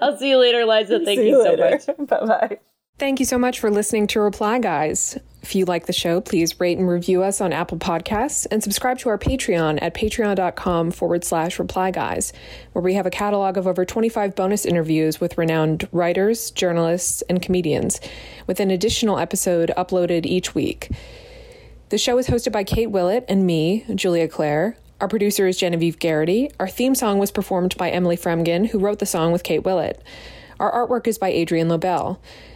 I'll see you later, Liza. [laughs] Thank See you, you so much. bye bye. Thank you so much for listening to Reply Guys. If you like the show, please rate and review us on Apple Podcasts and subscribe to our Patreon at patreon.com forward slash reply guys, where we have a catalog of over 25 bonus interviews with renowned writers, journalists, and comedians, with an additional episode uploaded each week. The show is hosted by Kate Willett and me, Julia Claire. Our producer is Genevieve Garrity. Our theme song was performed by Emily Fremgen, who wrote the song with Kate Willett. Our artwork is by Adrian Lobel.